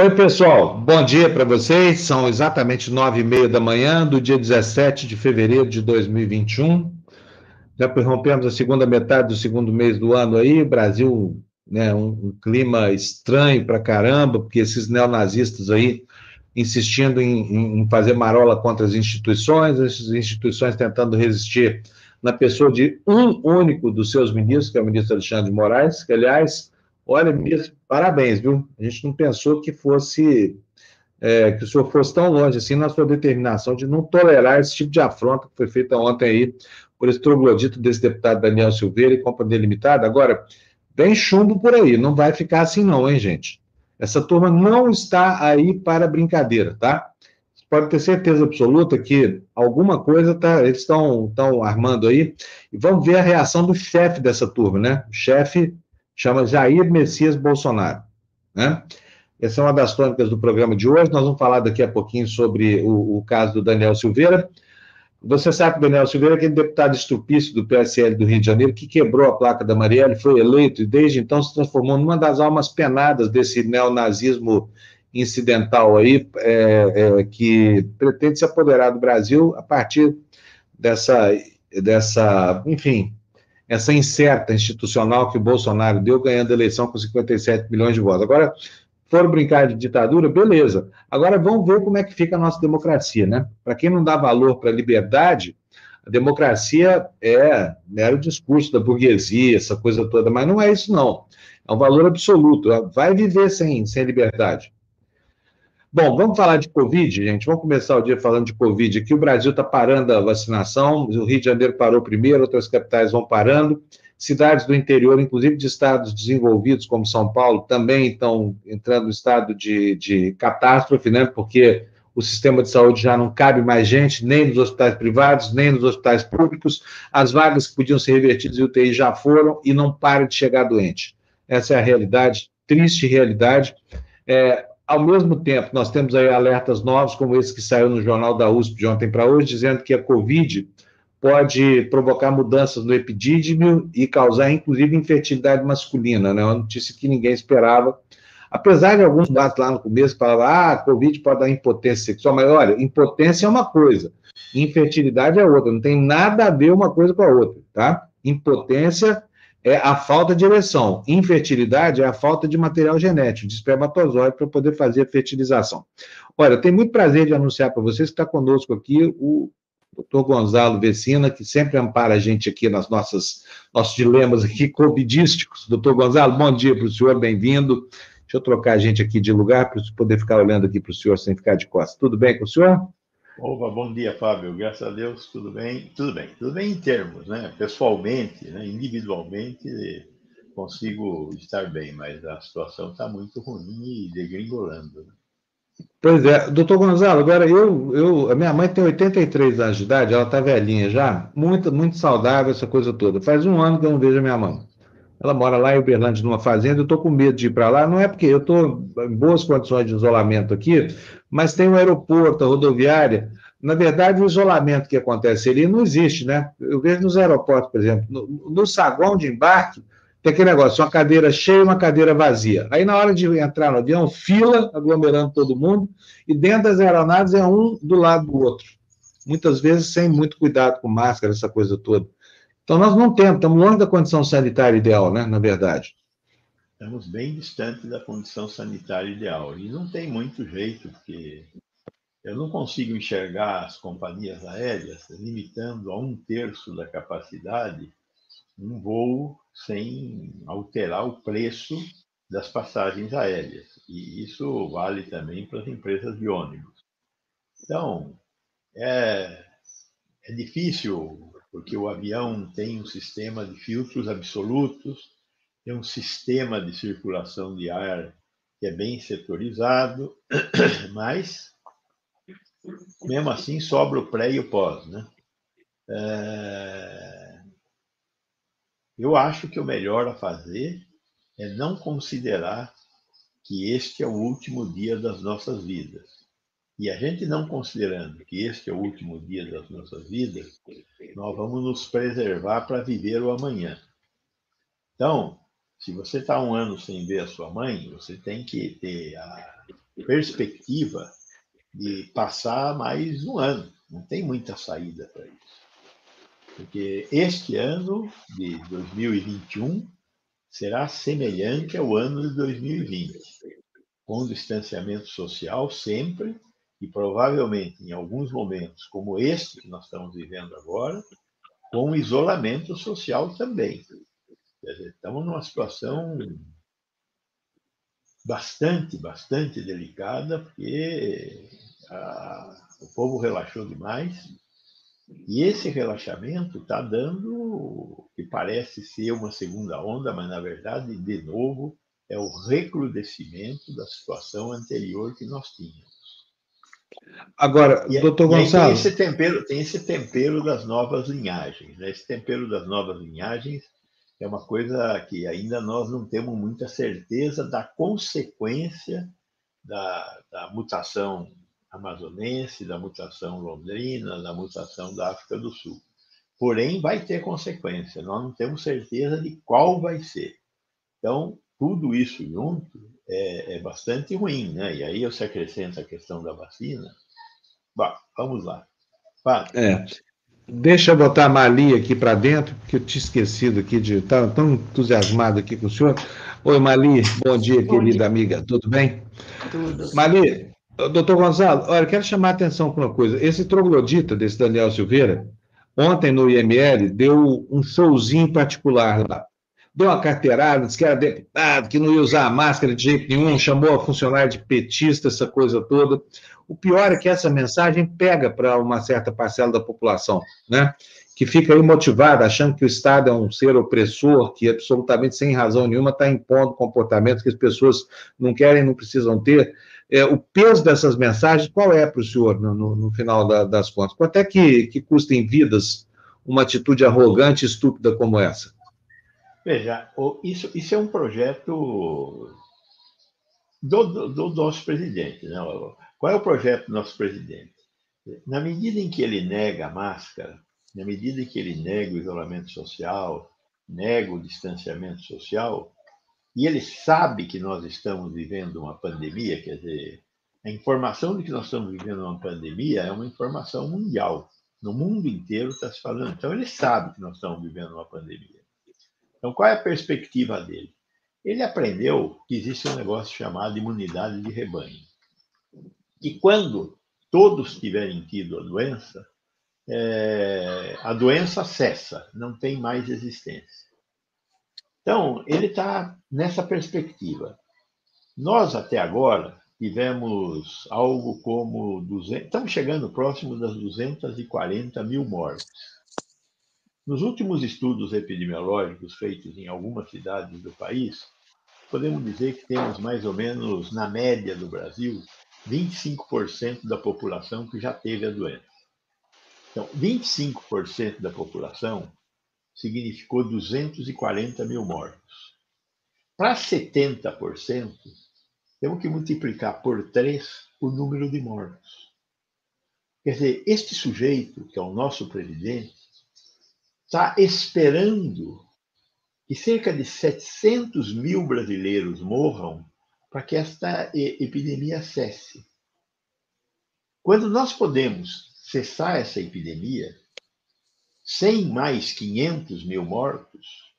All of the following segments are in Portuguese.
Oi, pessoal, bom dia para vocês. São exatamente nove e meia da manhã do dia 17 de fevereiro de 2021. Já rompemos a segunda metade do segundo mês do ano aí. Brasil, né, um, um clima estranho para caramba, porque esses neonazistas aí insistindo em, em, fazer marola contra as instituições, as instituições tentando resistir na pessoa de um único dos seus ministros, que é o ministro Alexandre de Moraes, que, aliás, olha, ministro, parabéns, viu? A gente não pensou que fosse, é, que o senhor fosse tão longe assim na sua determinação de não tolerar esse tipo de afronta que foi feita ontem aí por esse troglodito desse deputado Daniel Silveira e Companhia Limitada. Agora, vem chumbo por aí, não vai ficar assim não, hein, gente? Essa turma não está aí para brincadeira, tá? Você pode ter certeza absoluta que alguma coisa tá, eles estão armando aí. E vamos ver a reação do chefe dessa turma, né? O chefe chama Jair Messias Bolsonaro. Né? Essa é uma das tônicas do programa de hoje. Nós vamos falar daqui a pouquinho sobre o, o caso do Daniel Silveira. Você sabe que o Daniel Silveira é aquele deputado estupício do PSL do Rio de Janeiro que quebrou a placa da Marielle, foi eleito e desde então se transformou numa das almas penadas desse neonazismo incidental aí, é, é, que pretende se apoderar do Brasil a partir dessa, dessa enfim, essa incerta institucional que o Bolsonaro deu, ganhando a eleição com 57 milhões de votos. Agora, foram brincar de ditadura, beleza. Agora vamos ver como é que fica a nossa democracia, né? Para quem não dá valor para a liberdade, a democracia é mero discurso da burguesia, essa coisa toda, mas não é isso, não. É um valor absoluto. Vai viver sem, sem liberdade. Bom, vamos falar de Covid, gente. Vamos começar o dia falando de Covid. Aqui o Brasil está parando a vacinação, o Rio de Janeiro parou primeiro, outras capitais vão parando. Cidades do interior, inclusive de estados desenvolvidos, como São Paulo, também estão entrando no estado de, de catástrofe, né? Porque o sistema de saúde já não cabe mais gente, nem nos hospitais privados, nem nos hospitais públicos. As vagas que podiam ser revertidas em UTI já foram e não para de chegar doente. Essa é a realidade, triste realidade. É, ao mesmo tempo, nós temos aí alertas novos, como esse que saiu no jornal da USP de ontem para hoje, dizendo que a Covid pode provocar mudanças no epidídimo e causar, inclusive, infertilidade masculina, né? Uma notícia que ninguém esperava. Apesar de alguns dados lá no começo falavam, ah, a Covid pode dar impotência sexual, mas olha, impotência é uma coisa, infertilidade é outra, não tem nada a ver uma coisa com a outra, tá? Impotência é a falta de ereção. Infertilidade é a falta de material genético, de espermatozoide, para poder fazer a fertilização. Olha, tenho muito prazer de anunciar para vocês que está conosco aqui o doutor Gonzalo Vecina, que sempre ampara a gente aqui nas nossas nossos dilemas aqui covidísticos. Doutor Gonzalo, bom dia para o senhor, bem-vindo. Deixa eu trocar a gente aqui de lugar para poder ficar olhando aqui para o senhor sem ficar de costas. Tudo bem com o senhor? Opa, bom dia, Fábio. Graças a Deus, tudo bem? Tudo bem. Tudo bem em termos, né? Pessoalmente, né? individualmente, consigo estar bem, mas a situação está muito ruim e degringolando. Né? Pois é, doutor Gonzalo, agora eu, eu, a minha mãe tem 83 anos de idade, ela está velhinha já, muito, muito saudável, essa coisa toda. Faz um ano que eu não vejo a minha mãe. Ela mora lá em Uberlândia, numa fazenda, eu estou com medo de ir para lá, não é porque eu estou em boas condições de isolamento aqui, mas tem um aeroporto, a rodoviária. Na verdade, o isolamento que acontece ali não existe, né? Eu vejo nos aeroportos, por exemplo, no, no saguão de embarque, tem aquele negócio, uma cadeira cheia e uma cadeira vazia. Aí, na hora de entrar no avião, fila, aglomerando todo mundo, e dentro das aeronaves é um do lado do outro. Muitas vezes sem muito cuidado com máscara, essa coisa toda. Então, nós não temos, estamos longe da condição sanitária ideal, né? Na verdade. Estamos bem distante da condição sanitária ideal. E não tem muito jeito, porque eu não consigo enxergar as companhias aéreas limitando a um terço da capacidade um voo sem alterar o preço das passagens aéreas. E isso vale também para as empresas de ônibus. Então, é, é difícil, porque o avião tem um sistema de filtros absolutos, tem um sistema de circulação de ar que é bem setorizado, mas mesmo assim sobra o pré e o pós, né? É... Eu acho que o melhor a fazer é não considerar que este é o último dia das nossas vidas. E a gente não considerando que este é o último dia das nossas vidas, nós vamos nos preservar para viver o amanhã. Então, se você está um ano sem ver a sua mãe, você tem que ter a, perspectiva de passar mais um ano. Não tem muita saída para isso. Porque este ano de 2021 será semelhante ao ano de 2020, com distanciamento social sempre e provavelmente em alguns momentos, como este que nós estamos vivendo agora, com isolamento social também. Dizer, estamos numa situação bastante, bastante delicada, porque a, o povo relaxou demais e esse relaxamento está dando o que parece ser uma segunda onda, mas na verdade, de novo, é o recrudescimento da situação anterior que nós tínhamos. Agora, e, doutor Gonçalo. Tem esse, tempero, tem esse tempero das novas linhagens. Né? Esse tempero das novas linhagens é uma coisa que ainda nós não temos muita certeza da consequência da, da mutação amazonense, da mutação londrina, da mutação da África do Sul. Porém, vai ter consequência, nós não temos certeza de qual vai ser. Então, tudo isso junto é, é bastante ruim, né? E aí você acrescenta a questão da vacina. Bom, vamos lá. É. Deixa eu botar a Mali aqui para dentro, porque eu tinha esquecido aqui de estar tão entusiasmado aqui com o senhor. Oi, Mali, bom dia, bom querida dia. amiga, tudo bem? Tudo. Mali, Doutor Gonzalo, olha, quero chamar a atenção para uma coisa. Esse troglodita desse Daniel Silveira, ontem no IML, deu um showzinho particular lá. Deu uma carteirada, disse que era deputado, que não ia usar a máscara de jeito nenhum, chamou a funcionária de petista, essa coisa toda. O pior é que essa mensagem pega para uma certa parcela da população, né? que fica aí motivada, achando que o Estado é um ser opressor, que absolutamente sem razão nenhuma está impondo comportamentos que as pessoas não querem, não precisam ter é, o peso dessas mensagens, qual é para o senhor no, no, no final da, das contas? Quanto é que, que custa em vidas uma atitude arrogante e estúpida como essa? Veja, isso, isso é um projeto do, do, do nosso presidente. Né? Qual é o projeto do nosso presidente? Na medida em que ele nega a máscara, na medida em que ele nega o isolamento social, nega o distanciamento social, e ele sabe que nós estamos vivendo uma pandemia, quer dizer, a informação de que nós estamos vivendo uma pandemia é uma informação mundial. No mundo inteiro está se falando. Então, ele sabe que nós estamos vivendo uma pandemia. Então, qual é a perspectiva dele? Ele aprendeu que existe um negócio chamado imunidade de rebanho. E quando todos tiverem tido a doença, é, a doença cessa, não tem mais existência. Então, ele está nessa perspectiva. Nós, até agora, tivemos algo como 200, estamos chegando próximo das 240 mil mortes. Nos últimos estudos epidemiológicos feitos em algumas cidades do país, podemos dizer que temos mais ou menos, na média do Brasil, 25% da população que já teve a doença. Então, 25% da população significou 240 mil mortos. Para 70%, temos que multiplicar por 3 o número de mortos. Quer dizer, este sujeito, que é o nosso presidente, está esperando que cerca de 700 mil brasileiros morram para que esta epidemia cesse. Quando nós podemos cessar essa epidemia, sem mais 500 mil mortos,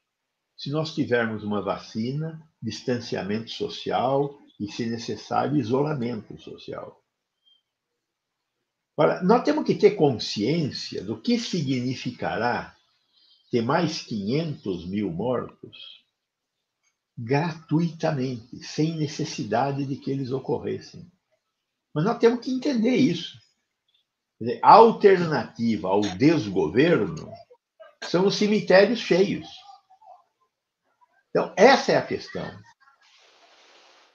se nós tivermos uma vacina, distanciamento social e, se necessário, isolamento social. Ora, nós temos que ter consciência do que significará ter mais 500 mil mortos gratuitamente, sem necessidade de que eles ocorressem. Mas nós temos que entender isso. A alternativa ao desgoverno são os cemitérios cheios. Então, essa é a questão.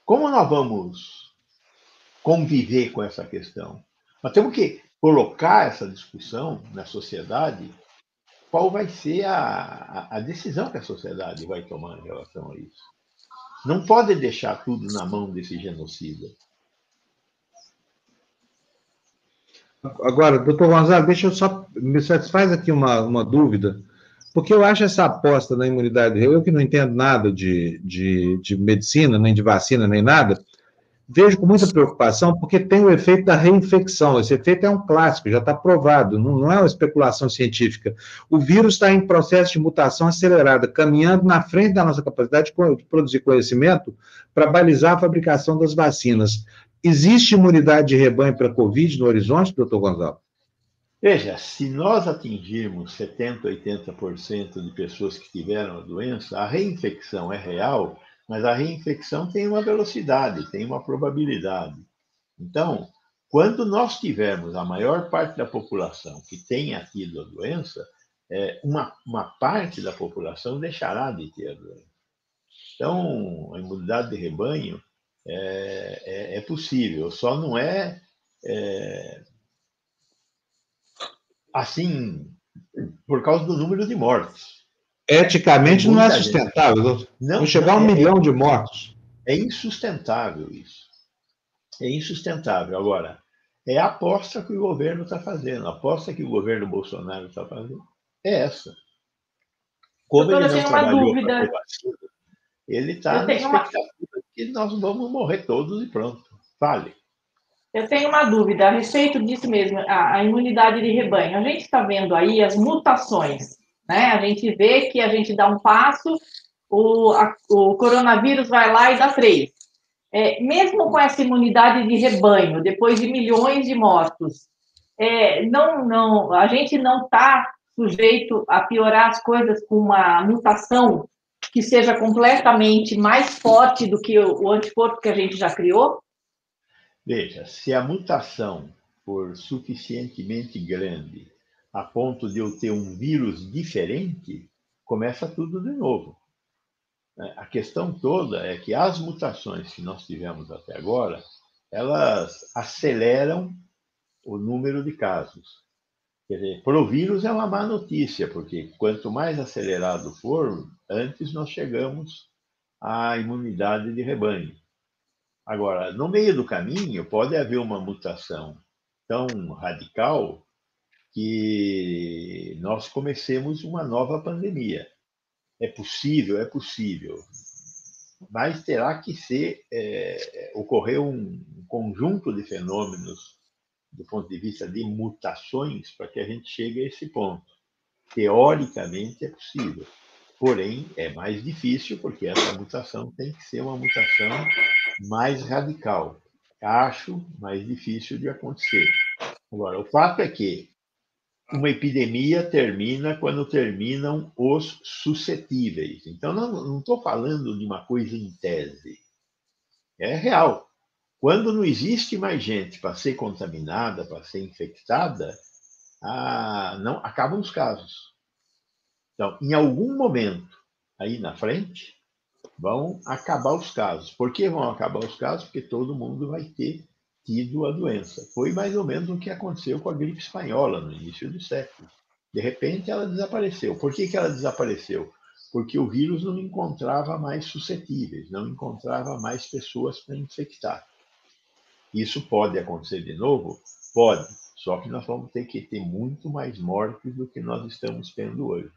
Como nós vamos conviver com essa questão? Nós temos que colocar essa discussão na sociedade. Qual vai ser a, a decisão que a sociedade vai tomar em relação a isso? Não pode deixar tudo na mão desse genocida. Agora, doutor Gonzalo, deixa eu só. Me satisfaz aqui uma, uma dúvida, porque eu acho essa aposta na imunidade, eu que não entendo nada de, de, de medicina, nem de vacina, nem nada, vejo com muita preocupação, porque tem o efeito da reinfecção. Esse efeito é um clássico, já está provado, não, não, é uma especulação científica. O vírus está em processo de mutação acelerada, caminhando na frente da nossa capacidade de produzir conhecimento para balizar a fabricação das vacinas. Existe imunidade de rebanho para a Covid no horizonte, doutor Gonzalo? Veja, se nós atingirmos 70%, 80% de pessoas que tiveram a doença, a reinfecção é real, mas a reinfecção tem uma velocidade, tem uma probabilidade. Então, quando nós tivermos a maior parte da população que tenha tido a doença, é, uma, uma parte da população deixará de ter a doença. Então, a imunidade de rebanho é, é, é possível, só não é, é assim, por causa do número de mortes. Eticamente não é sustentável. Não, Vão chegar a um é, milhão de mortos. É insustentável isso. É insustentável. Agora, é a aposta que o governo está fazendo. A aposta que o governo Bolsonaro está fazendo é essa. Como ele não trabalhou para vacina, ele está na expectativa uma... que nós vamos morrer todos e pronto. Fale. Eu tenho uma dúvida a respeito disso mesmo, a, a imunidade de rebanho. A gente está vendo aí as mutações, né? A gente vê que a gente dá um passo, o, a, o coronavírus vai lá e dá três. É, mesmo com essa imunidade de rebanho, depois de milhões de mortos, é, não, não, a gente não está sujeito a piorar as coisas com uma mutação que seja completamente mais forte do que o, o anticorpo que a gente já criou? Veja, se a mutação for suficientemente grande a ponto de eu ter um vírus diferente, começa tudo de novo. É, a questão toda é que as mutações que nós tivemos até agora, elas aceleram o número de casos. Quer dizer, para o vírus é uma má notícia, porque quanto mais acelerado for, antes nós chegamos à imunidade de rebanho. Agora, no meio do caminho, pode haver uma mutação tão radical que nós comecemos uma nova pandemia. É possível, é possível. Mas terá que ser é, ocorrer um conjunto de fenômenos do ponto de vista de mutações para que a gente chegue a esse ponto. Teoricamente é possível, porém é mais difícil porque essa mutação tem que ser uma mutação mais radical. Acho mais difícil de acontecer. Agora, o fato é que uma epidemia termina quando terminam os suscetíveis. Então, não estou falando de uma coisa em tese. É real. Quando não existe mais gente para ser contaminada, para ser infectada, ah, não acabam os casos. Então, em algum momento aí na frente, vão acabar os casos. Por que vão acabar os casos? Porque todo mundo vai ter tido a doença. Foi mais ou menos o que aconteceu com a gripe espanhola no início do século. De repente ela desapareceu. Por que, que ela desapareceu? Porque o vírus não encontrava mais suscetíveis, não encontrava mais pessoas para infectar. Isso pode acontecer de novo? Pode. Só que nós vamos ter que ter muito mais mortes do que nós estamos tendo hoje.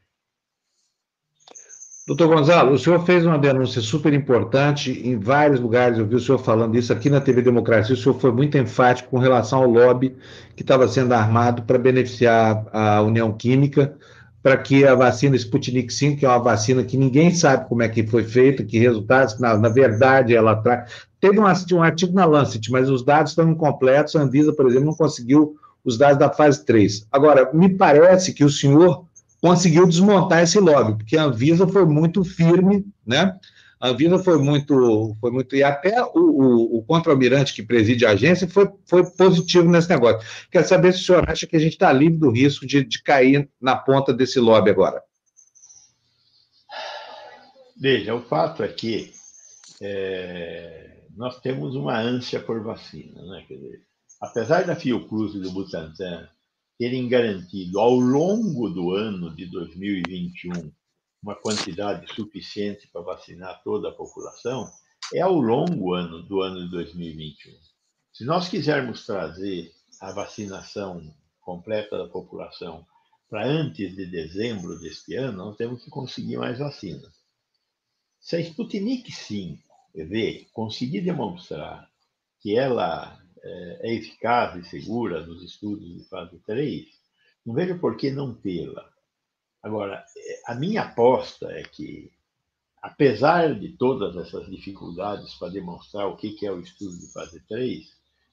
Doutor Gonzalo, o senhor fez uma denúncia super importante em vários lugares, eu vi o senhor falando isso aqui na TV Democracia, o senhor foi muito enfático com relação ao lobby que estava sendo armado para beneficiar a União Química, para que a vacina Sputnik V, que é uma vacina que ninguém sabe como é que foi feita, que resultados, na, na verdade, ela traz. Teve um, um artigo na Lancet, mas os dados estão incompletos, a Anvisa, por exemplo, não conseguiu os dados da fase 3. Agora, me parece que o senhor conseguiu desmontar esse lobby, porque a Anvisa foi muito firme, né? A Anvisa foi muito, foi muito, e até o, o, o contra-almirante que preside a agência foi, foi positivo nesse negócio. Quero saber se o senhor acha que a gente está livre do risco de, de cair na ponta desse lobby agora. Veja, o fato é que é, nós temos uma ânsia por vacina, né? Quer dizer, apesar da Fiocruz e do Butantan terem garantido ao longo do ano de 2021 uma quantidade suficiente para vacinar toda a população, é ao longo ano do ano de 2021. Se nós quisermos trazer a vacinação completa da população para antes de dezembro deste ano, nós temos que conseguir mais vacinas. Se a Sputnik 5 V conseguir demonstrar que ela é, é eficaz e segura nos estudos de fase 3, não vejo por que não tê-la. Agora, a minha aposta é que, apesar de todas essas dificuldades para demonstrar o que é o estudo de fase 3,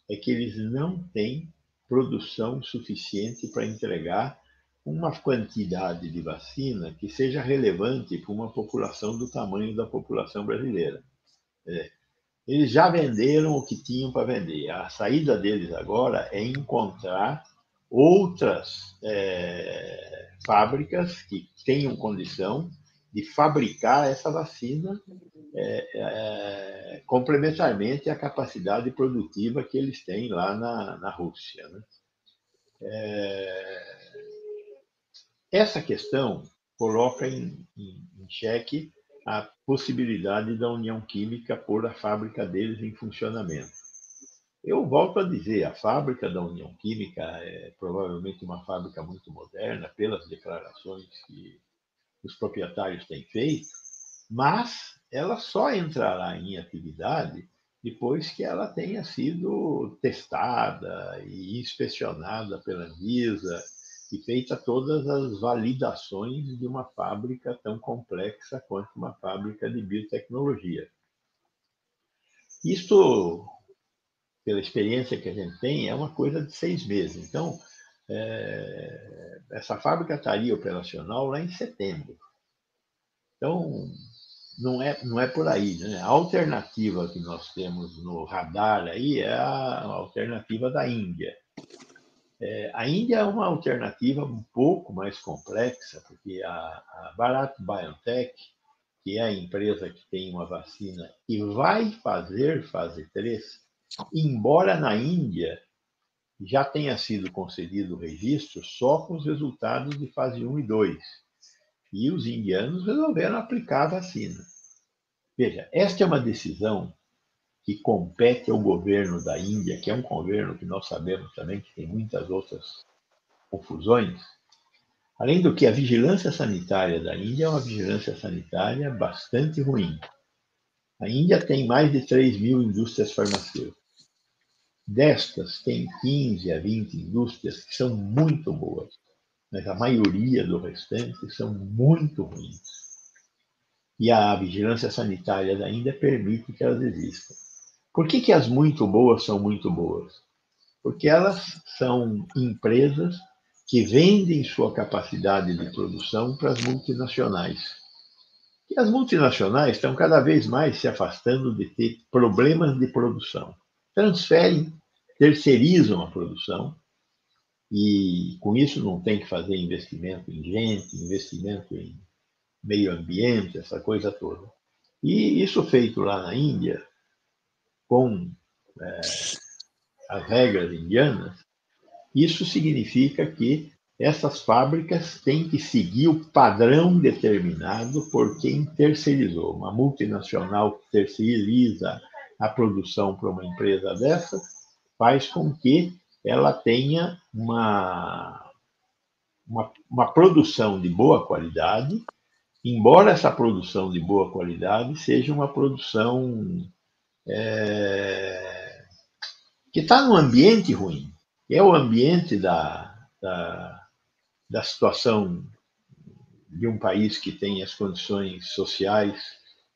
é que eles não têm produção suficiente para entregar uma quantidade de vacina que seja relevante para uma população do tamanho da população brasileira. É, eles já venderam o que tinham para vender. A saída deles agora é encontrar outras é, fábricas que tenham condição de fabricar essa vacina é, é, complementarmente à capacidade produtiva que eles têm lá na, na Rússia. Né? É, essa questão coloca em, em, em xeque a possibilidade da União Química pôr a fábrica deles em funcionamento. Eu volto a dizer, a fábrica da União Química é provavelmente uma fábrica muito moderna, pelas declarações que os proprietários têm feito, mas ela só entrará em atividade depois que ela tenha sido testada e inspecionada pela Anvisa e feita todas as validações de uma fábrica tão complexa quanto uma fábrica de biotecnologia. Isto, pela experiência que a gente tem, é uma coisa de seis meses. Então, é, essa fábrica estaria operacional lá em setembro. Então, não é, não é por aí. Né? A alternativa que nós temos no radar aí é a alternativa da Índia. É, a Índia é uma alternativa um pouco mais complexa, porque a, a Bharat Biotech, que é a empresa que tem uma vacina e vai fazer fase 3, embora na Índia já tenha sido concedido o registro só com os resultados de fase 1 e 2. E os indianos resolveram aplicar a vacina. Veja, esta é uma decisão que compete ao governo da Índia, que é um governo que nós sabemos também que tem muitas outras confusões, além do que a vigilância sanitária da Índia é uma vigilância sanitária bastante ruim. A Índia tem mais de 3 mil indústrias farmacêuticas. Destas, tem 15 a 20 indústrias que são muito boas, mas a maioria do restante são muito ruins. E a vigilância sanitária da Índia permite que elas existam. Por que, que as muito boas são muito boas? Porque elas são empresas que vendem sua capacidade de produção para as multinacionais. E as multinacionais estão cada vez mais se afastando de ter problemas de produção. Transferem, terceirizam a produção, e com isso não tem que fazer investimento em gente, investimento em meio ambiente, essa coisa toda. E isso feito lá na Índia com é, as regras indianas, isso significa que essas fábricas têm que seguir o padrão determinado por quem terceirizou. Uma multinacional que terceiriza a produção para uma empresa dessa faz com que ela tenha uma, uma, uma produção de boa qualidade, embora essa produção de boa qualidade seja uma produção é, que está num ambiente ruim, é o ambiente da, da, da situação de um país que tem as condições sociais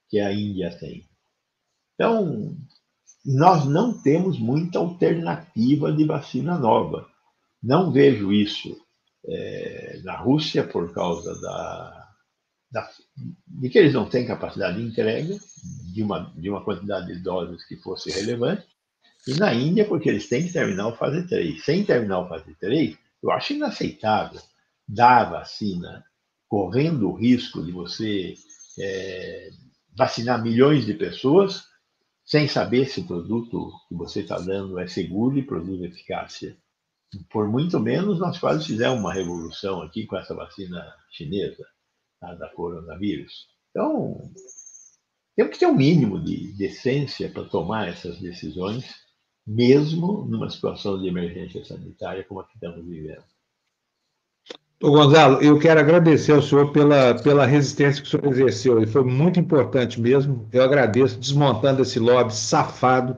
que a Índia tem. Então, nós não temos muita alternativa de vacina nova. Não vejo isso é, na Rússia por causa da, da, de que eles não têm capacidade de entrega de uma, de uma quantidade de doses que fosse relevante, e na Índia, porque eles têm que terminar o fase 3. Sem terminar o fase 3, eu acho inaceitável dar a vacina correndo o risco de você é, vacinar milhões de pessoas sem saber se o produto que você está dando é seguro e produz eficácia. Por muito menos, nós quase fizemos uma revolução aqui com essa vacina chinesa, tá, da coronavírus. Então, temos que ter um mínimo de decência para tomar essas decisões, mesmo numa situação de emergência sanitária como a que estamos vivendo. Ô Gonzalo, eu quero agradecer ao senhor pela, pela resistência que o senhor exerceu. E foi muito importante mesmo. Eu agradeço desmontando esse lobby safado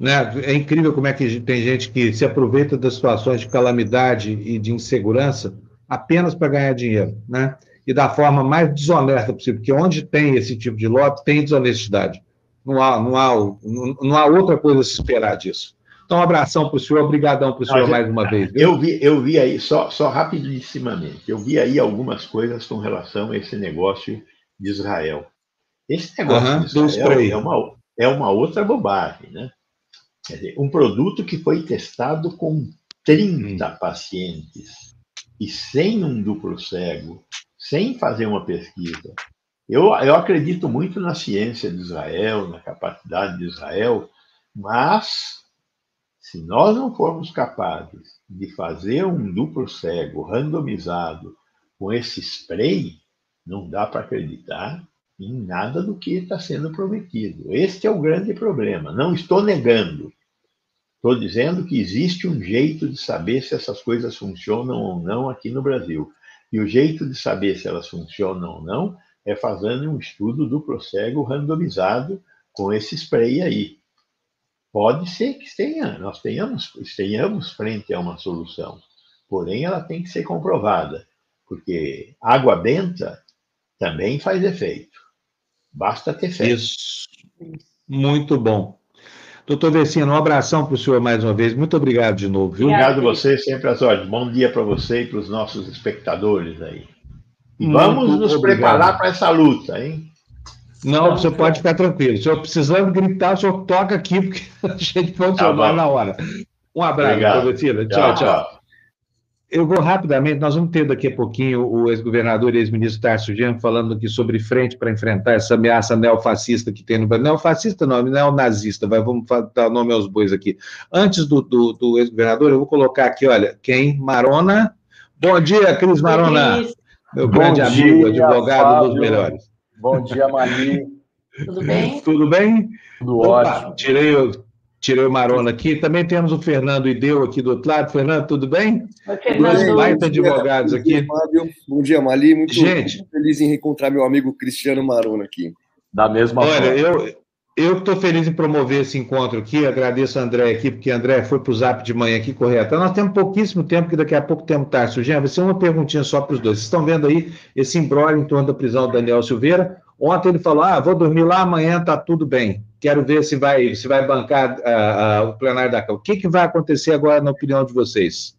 Né? É incrível como é que tem gente que se aproveita das situações de calamidade e de insegurança apenas para ganhar dinheiro, né? E da forma mais desonesta possível, porque onde tem esse tipo de lobby, tem desonestidade. Não há, não há, não há outra coisa a se esperar disso. Então, um abração para o senhor, obrigadão para o senhor mais uma vez. Viu? Eu vi, eu vi aí, só, só rapidissimamente, eu vi aí algumas coisas com relação a esse negócio de Israel. Esse negócio uhum, de Israel é uma, é uma outra bobagem, né? Quer dizer, um produto que foi testado com 30 hum. pacientes e sem um duplo cego, sem fazer uma pesquisa. Eu, eu acredito muito na ciência de Israel, na capacidade de Israel, mas se nós não formos capazes de fazer um duplo cego randomizado com esse spray, não dá para acreditar em nada do que está sendo prometido. Este é o grande problema. Não estou negando. Estou dizendo que existe um jeito de saber se essas coisas funcionam ou não aqui no Brasil. E o jeito de saber se elas funcionam ou não é fazendo um estudo duplo cego randomizado com esse spray aí. Pode ser que tenha, nós tenhamos, tenhamos frente a uma solução, porém ela tem que ser comprovada, porque água benta também faz efeito. Basta ter fé. Isso. Muito bom. Doutor Vecino, um abração para o senhor mais uma vez. Muito obrigado de novo. Viu? Obrigado a você, sempre às ordens. Bom dia para você e para os nossos espectadores aí. Vamos Muito nos obrigado. preparar para essa luta, hein? Não, você pode ficar tranquilo. Se eu precisando gritar, o senhor toca aqui, porque a gente pode tá na hora. Um abraço, doutor Vecino. Tchau, tchau. tchau. Eu vou rapidamente, nós vamos ter daqui a pouquinho o ex-governador e ex-ministro Tarso Genro falando aqui sobre frente para enfrentar essa ameaça neofascista que tem no Brasil. Neofascista não, neonazista, vai, vamos dar nome aos bois aqui. Antes do, do, do ex-governador, eu vou colocar aqui, olha, quem? Marona. Bom dia, Cris Marona, meu Bom grande dia, amigo, advogado Fábio. dos melhores. Bom dia, Mali. Tudo bem? Tudo bem? Tudo Opa, ótimo. Tirei, tirei o Marona aqui. Também temos o Fernando Ideu aqui do outro lado. Fernando, tudo bem? Dois baita advogados bom aqui. Dia, Bom dia, Mali. Muito, Gente, muito feliz em reencontrar meu amigo Cristiano Marona aqui. Da mesma Olha, forma. eu, eu estou feliz em promover esse encontro aqui, agradeço a André aqui, porque André foi para o Zap de manhã aqui correto. Nós temos pouquíssimo tempo, que daqui a pouco temos Tarso Jean. Vai ser uma perguntinha só para os dois. Vocês estão vendo aí esse embrólio em torno da prisão do Daniel Silveira. Ontem ele falou: ah, vou dormir lá, amanhã está tudo bem. Quero ver se vai, se vai bancar uh, uh, o plenário da Câmara. O que, que vai acontecer agora, na opinião de vocês?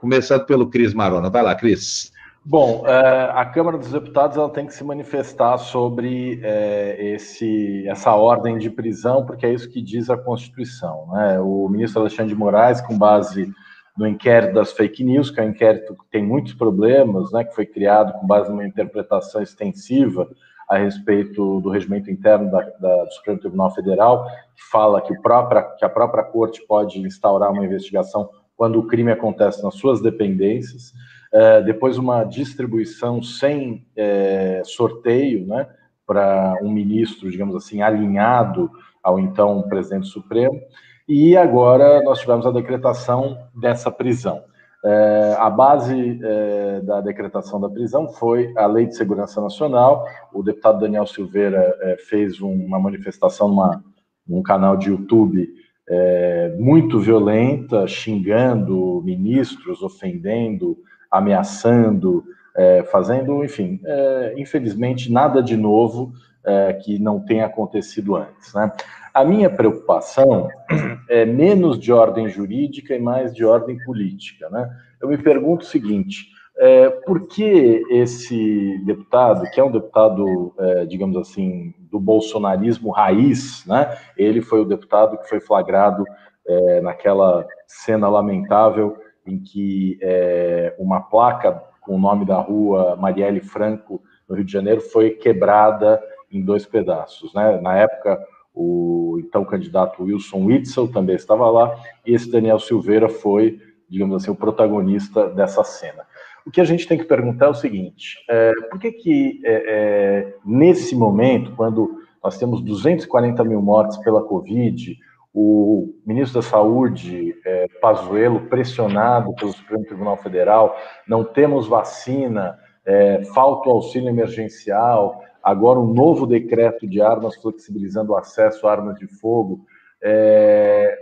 Começando pelo Cris Marona. Vai lá, Cris. Bom, é, a Câmara dos Deputados ela tem que se manifestar sobre é, esse, essa ordem de prisão, porque é isso que diz a Constituição. Né? O ministro Alexandre de Moraes, com base no inquérito das fake news, que é um inquérito que tem muitos problemas, né, que foi criado com base numa interpretação extensiva a respeito do regimento interno da, da, do Supremo Tribunal Federal, que fala que, própria, que a própria corte pode instaurar uma investigação quando o crime acontece nas suas dependências, é, depois uma distribuição sem é, sorteio, né, para um ministro, digamos assim, alinhado ao então presidente supremo, e agora nós tivemos a decretação dessa prisão. É, a base é, da decretação da prisão foi a Lei de Segurança Nacional. O deputado Daniel Silveira é, fez uma manifestação numa, num canal de YouTube é, muito violenta, xingando ministros, ofendendo, ameaçando, é, fazendo, enfim, é, infelizmente nada de novo que não tenha acontecido antes. Né? A minha preocupação é menos de ordem jurídica e mais de ordem política. Né? Eu me pergunto o seguinte: é, por que esse deputado, que é um deputado, é, digamos assim, do bolsonarismo raiz, né? ele foi o deputado que foi flagrado é, naquela cena lamentável em que é, uma placa com o nome da rua Marielle Franco, no Rio de Janeiro, foi quebrada em dois pedaços. Né? Na época, o então candidato Wilson Witzel também estava lá, e esse Daniel Silveira foi, digamos assim, o protagonista dessa cena. O que a gente tem que perguntar é o seguinte: é, por que que é, é, nesse momento, quando nós temos 240 mil mortes pela Covid, o ministro da Saúde, é, Pazuello, pressionado pelo Supremo Tribunal Federal, não temos vacina, é, falta o auxílio emergencial, agora um novo decreto de armas flexibilizando o acesso a armas de fogo. é,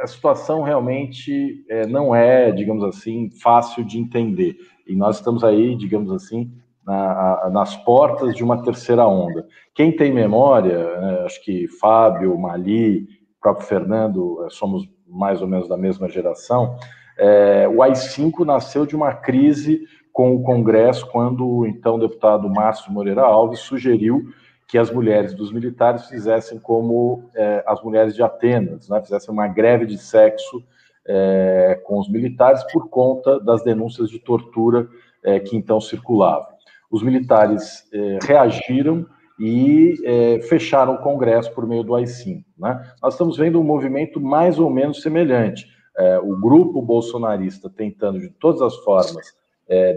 a situação realmente é, não é, digamos assim, fácil de entender. E nós estamos aí, digamos assim, na, nas portas de uma terceira onda. Quem tem memória, né, acho que Fábio, Mali, próprio Fernando, é, somos mais ou menos da mesma geração, é, o AI-5 nasceu de uma crise com o Congresso, quando o então deputado Márcio Moreira Alves sugeriu que as mulheres dos militares fizessem como é, as mulheres de Atenas, né, fizessem uma greve de sexo é, com os militares por conta das denúncias de tortura é, que então circulavam. Os militares reagiram e fecharam o Congresso por meio do AI-5. Né? Nós estamos vendo um movimento mais ou menos semelhante. O grupo bolsonarista tentando, de todas as formas,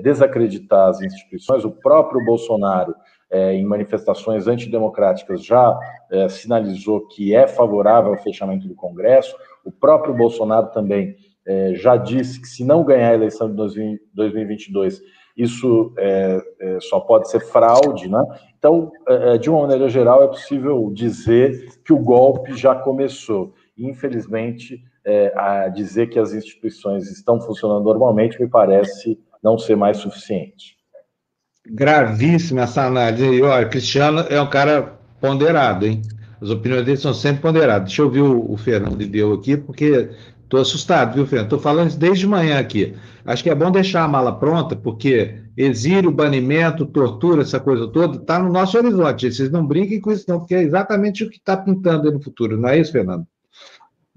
desacreditar as instituições, o próprio Bolsonaro é, em manifestações antidemocráticas já é, sinalizou que é favorável ao fechamento do Congresso. O próprio Bolsonaro também é, já disse que se não ganhar a eleição de 2022, isso é, é, só pode ser fraude, né? Então, é, de uma maneira geral, é possível dizer que o golpe já começou. Infelizmente, a dizer que as instituições estão funcionando normalmente me parece não ser mais suficiente gravíssima essa análise. E, olha, Cristiano é um cara ponderado, hein? As opiniões dele são sempre ponderadas. Deixa eu ouvir o, o Fernando deu aqui, porque estou assustado, viu, Fernando? Estou falando isso desde manhã aqui. Acho que é bom deixar a mala pronta, porque exílio, banimento, tortura, essa coisa toda, está no nosso horizonte. Vocês não brinquem com isso, não, porque é exatamente o que está pintando aí no futuro, não é isso, Fernando?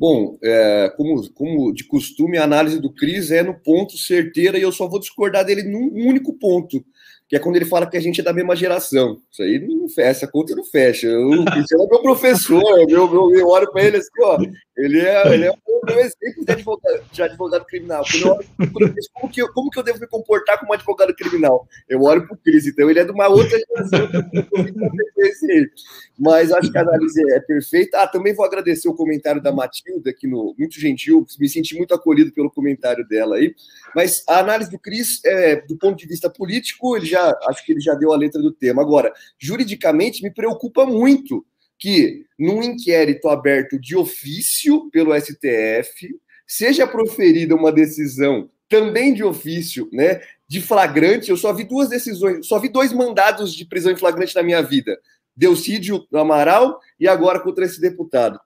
Bom, é, como, como de costume, a análise do Cris é no ponto certeira e eu só vou discordar dele num único ponto que é quando ele fala que a gente é da mesma geração. Isso aí não fecha, essa conta não fecha. O Cristiano é meu professor, eu olho para ele assim, ó, ele é, ele é um exemplo de advogado, de advogado criminal. Quando eu penso, como, que eu, como que eu devo me comportar como advogado criminal? Eu olho para o Cris, então ele é de uma outra geração. Mas acho que a análise é perfeita. Ah, também vou agradecer o comentário da Matilda, que no, muito gentil, me senti muito acolhido pelo comentário dela aí. Mas a análise do Cris, é, do ponto de vista político, ele já acho que ele já deu a letra do tema. Agora, juridicamente, me preocupa muito que, num inquérito aberto de ofício pelo STF, seja proferida uma decisão também de ofício, né, de flagrante. Eu só vi duas decisões, só vi dois mandados de prisão em flagrante na minha vida. Delcídio Amaral e agora contra esse deputado.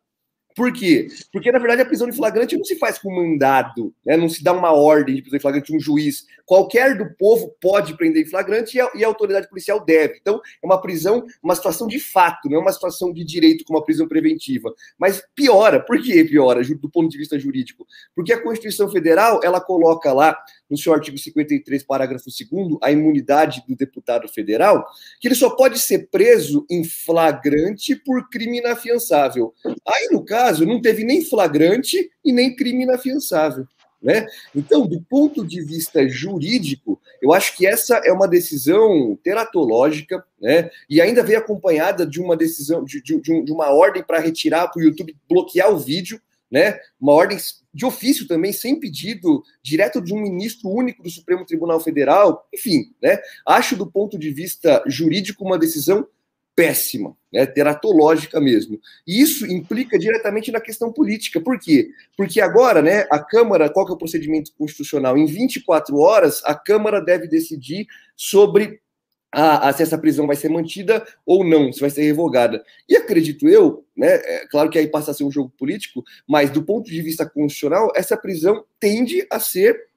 Por quê? Porque, na verdade, a prisão em flagrante não se faz com mandado, né? não se dá uma ordem de prisão em flagrante, um juiz. Qualquer do povo pode prender em flagrante e a, e a, autoridade policial deve. Então, é uma prisão, uma situação de fato, não é uma situação de direito como a prisão preventiva. Mas piora. Por que piora, do ponto de vista jurídico? Porque a Constituição Federal, ela coloca lá, no seu artigo 53, parágrafo 2 a imunidade do deputado federal, que ele só pode ser preso em flagrante por crime inafiançável. Aí, no caso, não teve nem flagrante e nem crime inafiançável. Né? Então, do ponto de vista jurídico, eu acho que essa é uma decisão teratológica, né? E ainda veio acompanhada de uma decisão, de, de, de uma ordem para retirar para o YouTube, bloquear o vídeo, né? Uma ordem de ofício também, sem pedido, direto de um ministro único do Supremo Tribunal Federal, enfim, né? Acho do ponto de vista jurídico uma decisão péssima, né, teratológica mesmo. E isso implica diretamente na questão política. Por quê? Porque agora, né, a Câmara, qual que é o procedimento constitucional? Em 24 horas, a Câmara deve decidir sobre a, a, se essa prisão vai ser mantida ou não, se vai ser revogada. E acredito eu, né, é, claro que aí passa a ser um jogo político, mas do ponto de vista constitucional, essa prisão tende a ser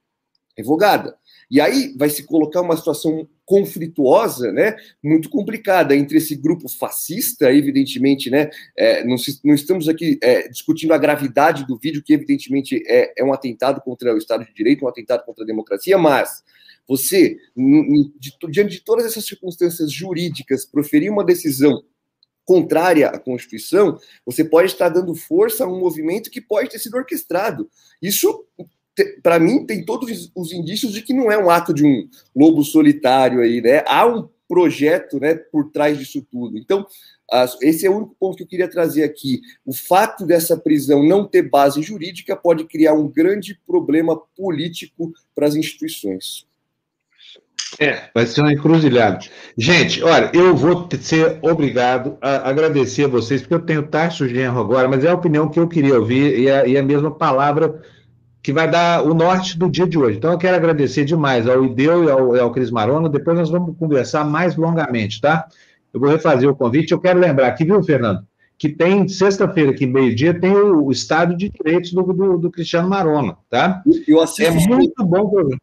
revogada. E aí vai se colocar uma situação conflituosa, né, muito complicada entre esse grupo fascista, evidentemente, né, é, não, se, não, estamos aqui é, discutindo a gravidade do vídeo, que evidentemente é, é, um atentado contra o Estado de Direito, um atentado contra a democracia, mas você, diante de todas essas circunstâncias jurídicas, proferir uma decisão contrária à Constituição, você pode estar dando força a um movimento que pode ter sido orquestrado. Isso para mim, tem todos os indícios de que não é um ato de um lobo solitário aí, né? Há um projeto, né, por trás disso tudo. Então, esse é o único ponto que eu queria trazer aqui. O fato dessa prisão não ter base jurídica pode criar um grande problema político para as instituições. É, vai ser uma encruzilhada. Gente, olha, eu vou ser obrigado a agradecer a vocês, porque eu tenho Tarso Genro agora, mas é a opinião que eu queria ouvir e é, e é a mesma palavra que vai dar o norte do dia de hoje. Então, eu quero agradecer demais ao Ideu e ao, ao Cris Marona. Depois nós vamos conversar mais longamente, tá? Eu vou refazer o convite. Eu quero lembrar aqui, viu, Fernando? Que tem, sexta-feira, aqui, meio-dia, tem o, o, Estado de Direitos do, do, do Cristiano Marona, tá? Eu assisto é muito bom programa.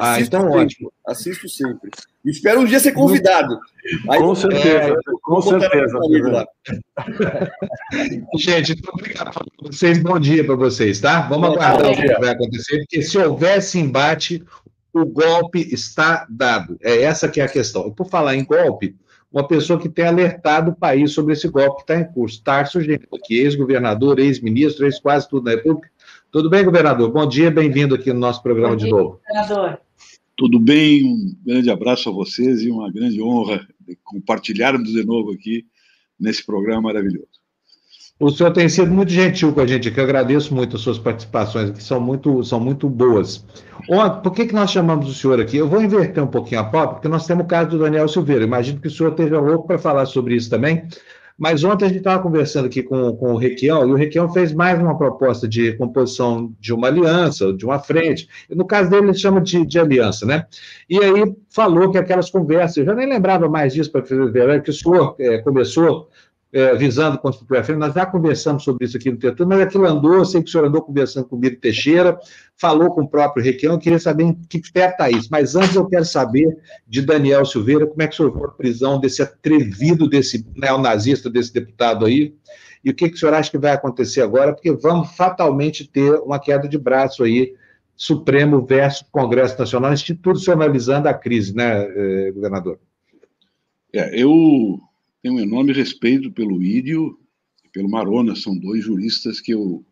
Ah, então sempre, ótimo. Assisto sempre. Espero um dia ser convidado. Aí, com certeza, é, com certeza. Gente, muito obrigado por vocês. Bom dia para vocês, tá? Vamos aguardar o que vai acontecer, porque se houvesse embate, o golpe está dado. É essa que é a questão. Por falar em golpe, uma pessoa que tem alertado o país sobre esse golpe que está em curso, Tarso Genro, que ex-governador, ex-ministro, ex-quase tudo na República. Tudo bem, governador? Bom dia, bem-vindo aqui no nosso programa dia, de novo. Governador. Tudo bem, um grande abraço a vocês e uma grande honra compartilharmos de novo aqui nesse programa maravilhoso. O senhor tem sido muito gentil com a gente aqui, eu agradeço muito as suas participações, que são muito, são muito boas. Por que, que nós chamamos o senhor aqui? Eu vou inverter um pouquinho a pauta, porque nós temos o caso do Daniel Silveira. Imagino que o senhor esteja louco para falar sobre isso também. Mas ontem a gente estava conversando aqui com, com o Requião, e o Requião fez mais uma proposta de composição de uma aliança, de uma frente. No caso dele, ele chama de, de aliança, né? E aí falou que aquelas conversas, eu já nem lembrava mais disso para fevereiro, que o senhor é, começou é, visando constituir a frente, nós já conversamos sobre isso aqui no Teatro, mas aquilo andou, eu sei que o senhor andou conversando com o Miro Teixeira, falou com o próprio Requião, eu queria saber em que pé está isso, mas antes eu quero saber de Daniel Silveira, como é que o senhor viu a prisão desse atrevido, desse neonazista, desse deputado aí, e o que, que o senhor acha que vai acontecer agora, porque vamos fatalmente ter uma queda de braço aí, Supremo versus Congresso Nacional, institucionalizando a crise, né, eh, governador? É, eu tenho um enorme respeito pelo Ídio e pelo Marona, são dois juristas que eu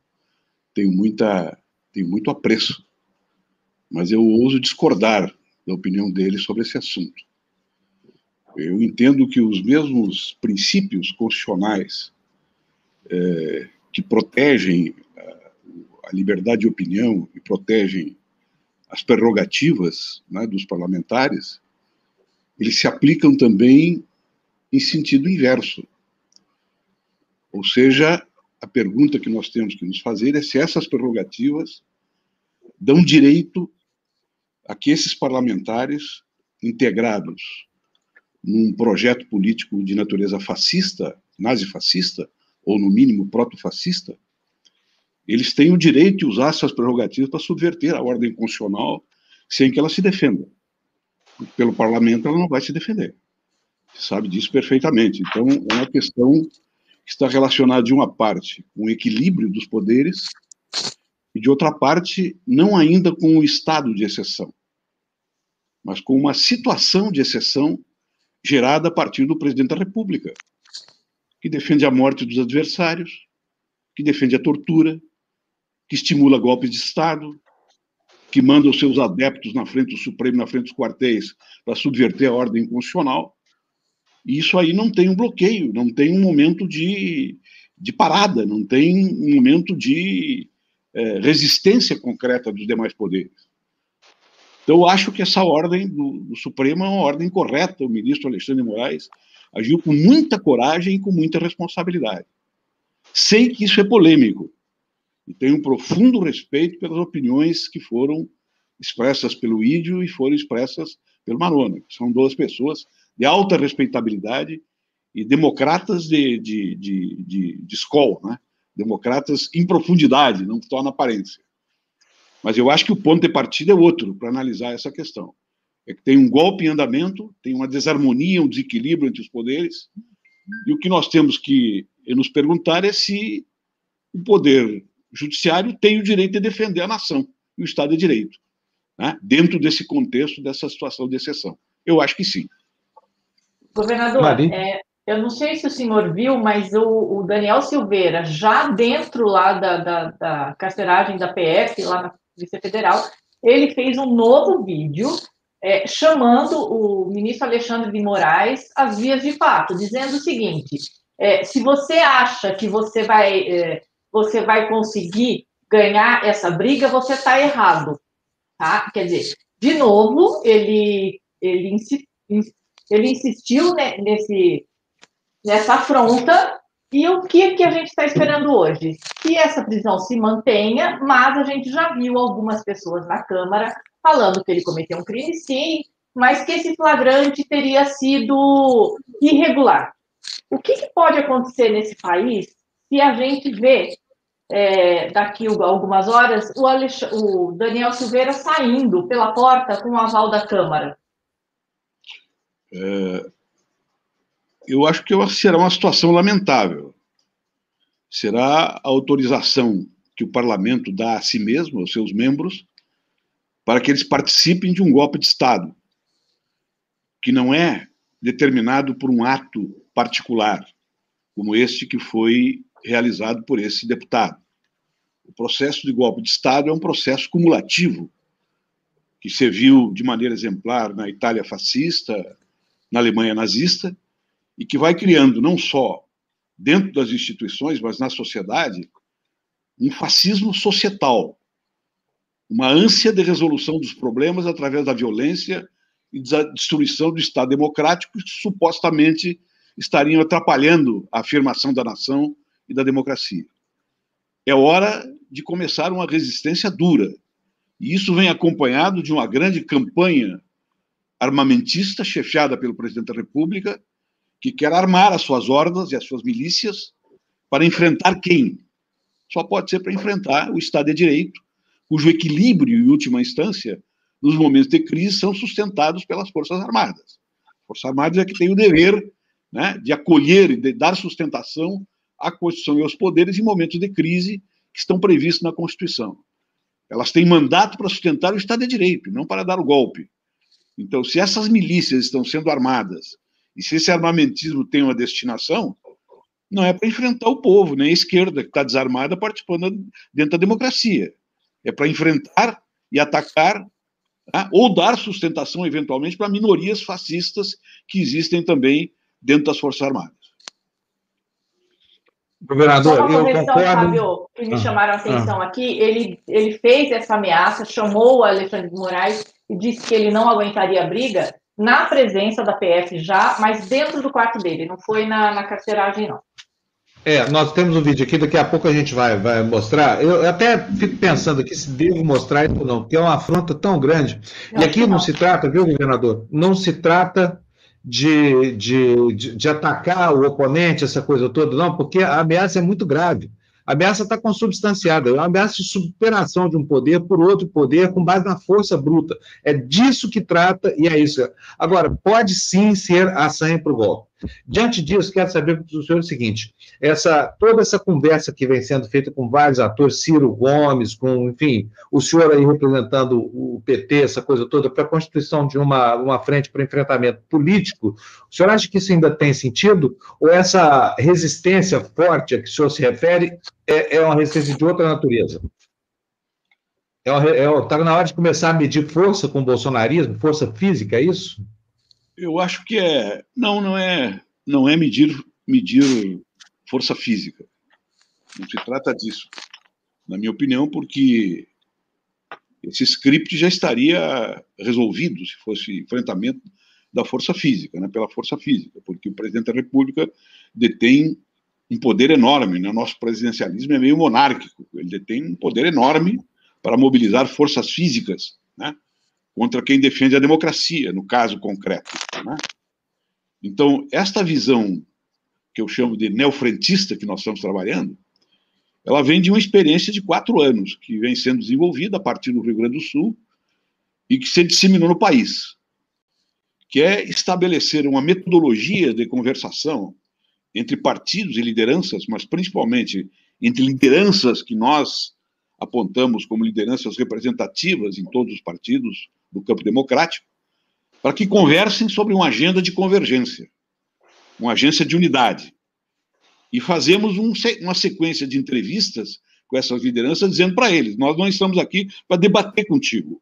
tenho, muita, tenho muito apreço. Mas eu ouso discordar da opinião deles sobre esse assunto. Eu entendo que os mesmos princípios constitucionais é, que protegem a, liberdade de opinião e protegem as prerrogativas né, dos parlamentares, eles se aplicam também em sentido inverso. Ou seja, a pergunta que nós temos que nos fazer é se essas prerrogativas dão direito a que esses parlamentares integrados num projeto político de natureza fascista, nazifascista, ou no mínimo proto-fascista, eles têm o direito de usar essas prerrogativas para subverter a ordem constitucional sem que ela se defenda. Pelo parlamento, ela não vai se defender sabe disso perfeitamente. Então, é uma questão que está relacionada, de uma parte, com o equilíbrio dos poderes, e de outra parte, não ainda com o estado de exceção, mas com uma situação de exceção gerada a partir do presidente da República, que defende a morte dos adversários, que defende a tortura, que estimula golpes de Estado, que manda os seus adeptos na frente do Supremo, na frente dos quartéis, para subverter a ordem constitucional e isso aí não tem um bloqueio, não tem um momento de, de parada, não tem um momento de é, resistência concreta dos demais poderes. Então, eu acho que essa ordem do, do Supremo é uma ordem correta. O ministro Alexandre Moraes agiu com muita coragem e com muita responsabilidade. Sei que isso é polêmico e tenho um profundo respeito pelas opiniões que foram expressas pelo Ídio e foram expressas pelo Marona, que são duas pessoas de alta respeitabilidade e democratas de, de, de, de, de escola, né? democratas em profundidade, não só na aparência. Mas eu acho que o ponto de partida é outro para analisar essa questão. É que tem um golpe em andamento, tem uma desarmonia, um desequilíbrio entre os poderes, e o que nós temos que nos perguntar é se o poder judiciário tem o direito de defender a nação e o Estado de Direito, né? dentro desse contexto, dessa situação de exceção. Eu acho que sim. Governador, é, eu não sei se o senhor viu, mas o, o Daniel Silveira, já dentro lá da, da, da carceragem da PF, lá na Polícia Federal, ele fez um novo vídeo é, chamando o ministro Alexandre de Moraes às vias de fato, dizendo o seguinte: é, se você acha que você vai, é, você vai conseguir ganhar essa briga, você está errado. Tá? Quer dizer, de novo, ele, ele, ele insistiu nesse, nessa afronta. E o que, que a gente está esperando hoje? Que essa prisão se mantenha, mas a gente já viu algumas pessoas na Câmara falando que ele cometeu um crime, sim, mas que esse flagrante teria sido irregular. O que, que pode acontecer nesse país se a gente vê é, daqui a algumas horas o, o, Daniel Silveira saindo pela porta com o aval da Câmara? É, eu acho que será uma situação lamentável. Será a autorização que o parlamento dá a si mesmo, aos seus membros, para que eles participem de um golpe de Estado, que não é determinado por um ato particular, como este que foi realizado por esse deputado. O processo de golpe de Estado é um processo cumulativo, que se viu de maneira exemplar na Itália fascista, na Alemanha nazista, e que vai criando não só dentro das instituições, mas na sociedade, um fascismo societal, uma ânsia de resolução dos problemas através da violência e da destruição do Estado democrático, que supostamente estariam atrapalhando a afirmação da nação e da democracia. É hora de começar uma resistência dura. E isso vem acompanhado de uma grande campanha armamentista chefiada pelo presidente da República, que quer armar as suas hordas e as suas milícias para enfrentar quem? Só pode ser para enfrentar o Estado de Direito, cujo equilíbrio, em última instância, nos momentos de crise, são sustentados pelas Forças Armadas. As Forças Armadas é que têm o dever né, de acolher e de dar sustentação à Constituição e aos poderes em momentos de crise que estão previstos na Constituição. Elas têm mandato para sustentar o Estado de Direito, não para dar o golpe. Então, se essas milícias estão sendo armadas e se esse armamentismo tem uma destinação, não é para enfrentar o povo, nem a esquerda, que está desarmada, participando dentro da democracia. É para enfrentar e atacar tá? ou dar sustentação, eventualmente, para minorias fascistas que existem também dentro das Forças Armadas. Governador, uma correção, Fábio, que me ah, chamaram a atenção ah. aqui, ele, ele fez essa ameaça, chamou o Alexandre de Moraes e disse que ele não aguentaria a briga na presença da PF já, mas dentro do quarto dele, não foi na, na carceragem, não. É, nós temos um vídeo aqui, daqui a pouco a gente vai, vai mostrar. Eu até fico pensando aqui se devo mostrar isso ou não, porque é uma afronta tão grande. e aqui não, não se trata, viu, governador? Não se trata de, de, de, de, atacar o oponente, essa coisa toda, não, porque a ameaça é muito grave. A ameaça está consubstanciada, é uma ameaça de superação de um poder por outro poder com base na força bruta. É disso que trata e é isso. Agora, pode sim ser a senha para o golpe. Diante disso, quero saber do senhor o seguinte: essa, toda essa conversa que vem sendo feita com vários atores, Ciro Gomes, com, enfim, o senhor aí representando o PT, essa coisa toda, para a constituição de uma, uma frente para enfrentamento político, o senhor acha que isso ainda tem sentido? Ou essa resistência forte a que o senhor se refere é, é uma resistência de outra natureza? Está é, é, tá na hora de começar a medir força com o bolsonarismo, força física, é isso? Eu acho que é. Não, não é, não é medir, medir força física. Não se trata disso, na minha opinião, porque esse script já estaria resolvido se fosse enfrentamento da força física, né, pela força física, porque o presidente da República detém um poder enorme, né? nosso presidencialismo é meio monárquico, ele detém um poder enorme para mobilizar forças físicas, né? Contra quem defende a democracia, no caso concreto. Né? Então, esta visão que eu chamo de neofrentista que nós estamos trabalhando, ela vem de uma experiência de quatro anos, que vem sendo desenvolvida a partir do Rio Grande do Sul e que se disseminou no país, que é estabelecer uma metodologia de conversação entre partidos e lideranças, mas principalmente entre lideranças que nós apontamos como lideranças representativas em todos os partidos, do campo democrático, para que conversem sobre uma agenda de convergência, uma agência de unidade. E fazemos um, uma sequência de entrevistas com essas lideranças, dizendo para eles: nós não estamos aqui para debater contigo,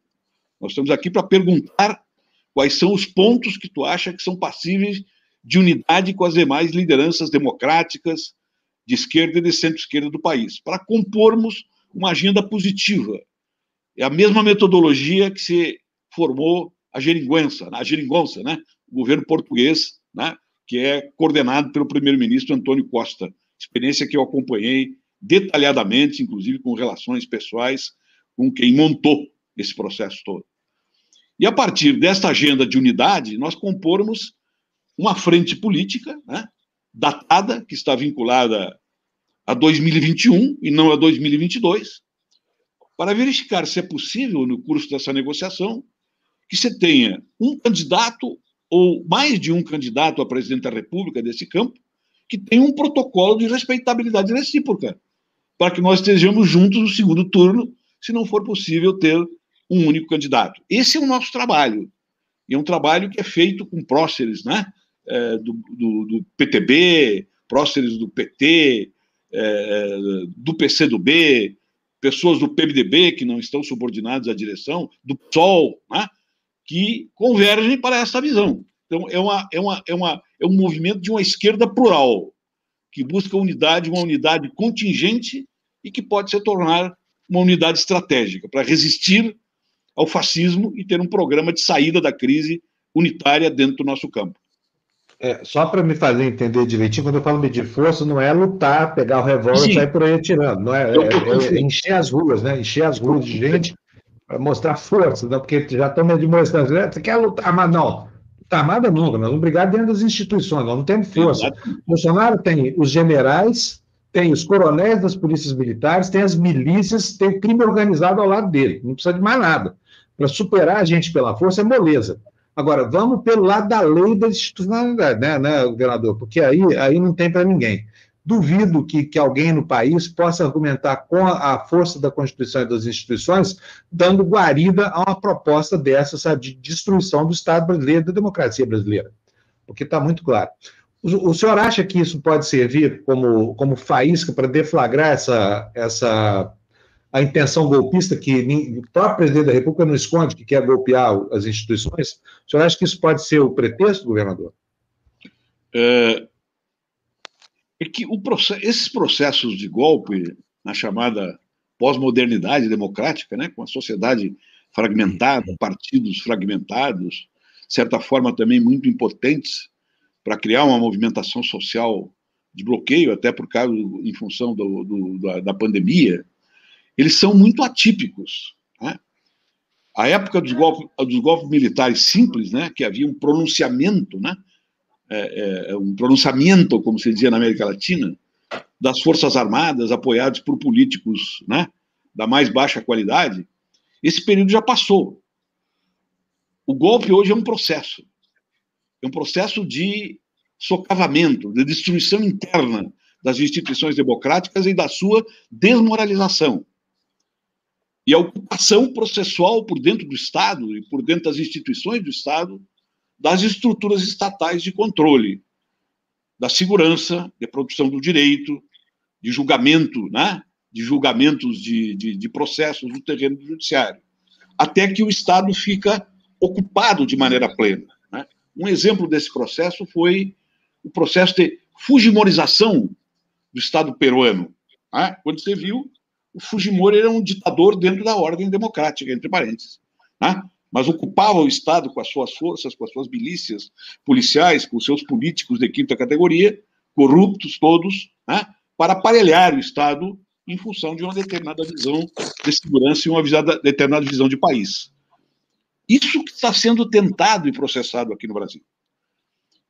nós estamos aqui para perguntar quais são os pontos que tu acha que são passíveis de unidade com as demais lideranças democráticas de esquerda e de centro-esquerda do país, para compormos uma agenda positiva. É a mesma metodologia que se formou a geringonça, a geringonça, né? O governo português, né? Que é coordenado pelo primeiro-ministro Antônio Costa. Experiência que eu acompanhei detalhadamente, inclusive com relações pessoais com quem montou esse processo todo. E a partir desta agenda de unidade, nós compormos uma frente política, né, datada, que está vinculada a 2021 e não a 2022, para verificar se é possível, no curso dessa negociação, que você tenha um candidato ou mais de um candidato a presidente da República desse campo que tenha um protocolo de respeitabilidade recíproca, para que nós estejamos juntos no segundo turno, se não for possível ter um único candidato. Esse é o nosso trabalho. E é um trabalho que é feito com próceres né? É, do, do, do, PTB, próceres do PT, é, do PCdoB, pessoas do PMDB que não estão subordinadas à direção, do PSOL, né? Que convergem para essa visão. Então, é, uma, é, uma, é, uma, é um movimento de uma esquerda plural, que busca unidade, uma unidade contingente e que pode se tornar uma unidade estratégica para resistir ao fascismo e ter um programa de saída da crise unitária dentro do nosso campo. É, só para me fazer entender direitinho, quando eu falo medir força, não é lutar, pegar o revólver e sair por aí atirando, não é, é, é, encher as ruas, né? Encher as ruas de gente para mostrar força, não, porque já estão me demonstrando, né? você quer lutar, mas não, está armada nunca, nós vamos brigar dentro das instituições, nós não temos força. Bolsonaro tem os generais, tem os coronéis das polícias militares, tem as milícias, tem o crime organizado ao lado dele, não precisa de mais nada. Para superar a gente pela força é moleza. Agora, vamos pelo lado da lei da institucionalidade, né, né governador? Porque aí, aí não tem para ninguém. Duvido que, que alguém no país possa argumentar com a, força da Constituição e das instituições, dando guarida a uma proposta dessa, sabe, de destruição do Estado brasileiro da democracia brasileira. Porque está muito claro. O, o, senhor acha que isso pode servir como, como faísca para deflagrar essa, essa a intenção golpista que o próprio presidente da República não esconde, que quer golpear as instituições? O senhor acha que isso pode ser o pretexto, governador? É, é que o esses processos de golpe, na chamada pós-modernidade democrática, né, com a sociedade fragmentada, partidos fragmentados, de certa forma também muito impotentes para criar uma movimentação social de bloqueio, até por causa, em função do, do, da, da pandemia, eles são muito atípicos. Né? A época dos golpes, dos golpes militares simples, né, que havia um pronunciamento, né, é, é, um pronunciamento, como se dizia na América Latina, das Forças Armadas apoiados por políticos né, da mais baixa qualidade, esse período já passou. O golpe hoje é um processo. É um processo de socavamento, de destruição interna das instituições democráticas e da sua desmoralização. E a ocupação processual por dentro do Estado e por dentro das instituições do Estado das estruturas estatais de controle, da segurança, de produção do direito, de julgamento, né? de julgamentos de, de, de processos no terreno do judiciário, até que o Estado fica ocupado de maneira plena. Né? Um exemplo desse processo foi o processo de fujimorização do Estado peruano, né? quando você viu o Fujimori era um ditador dentro da ordem democrática, entre parênteses. Né? Mas ocupava o Estado com as suas forças, com as suas milícias policiais, com os seus políticos de quinta categoria, corruptos todos, né? para aparelhar o Estado em função de uma determinada visão de segurança e uma determinada visão de país. Isso que está sendo tentado e processado aqui no Brasil.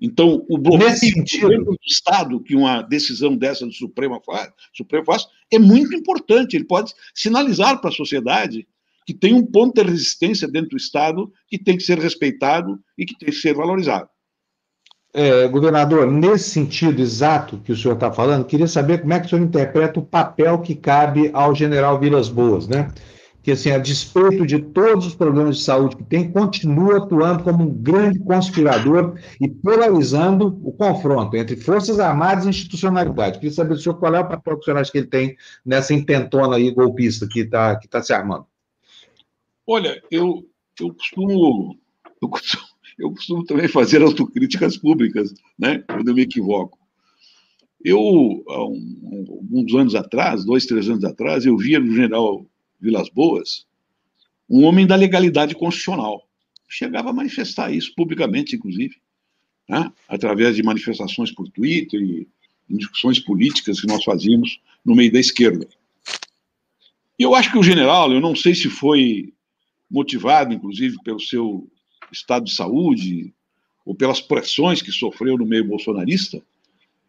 Então, o bloqueio do Estado que uma decisão dessa do Supremo faz, Supremo faz é muito importante. Ele pode sinalizar para a sociedade que tem um ponto de resistência dentro do Estado que tem que ser respeitado e que tem que ser valorizado. É, governador, nesse sentido exato que o senhor está falando, queria saber como é que o senhor interpreta o papel que cabe ao general Vilas Boas, né? que, assim, a despeito de todos os problemas de saúde que tem, continua atuando como um grande conspirador e polarizando o confronto entre Forças Armadas e institucionalidade. Queria saber senhor qual é o papel que o senhor acha que ele tem nessa intentona aí golpista que está que tá se armando. Olha, eu, eu, costumo, eu, costumo, eu costumo também fazer autocríticas públicas, né, quando eu me equivoco. Eu, há um, alguns anos atrás, dois, três anos atrás, eu via no general Vilas Boas, um homem da legalidade constitucional. chegava a manifestar isso publicamente, inclusive, né? através de manifestações por Twitter e discussões políticas que nós fazíamos no meio da esquerda. E eu acho que o general, eu não sei se foi motivado, inclusive, pelo seu estado de saúde ou pelas pressões que sofreu no meio bolsonarista,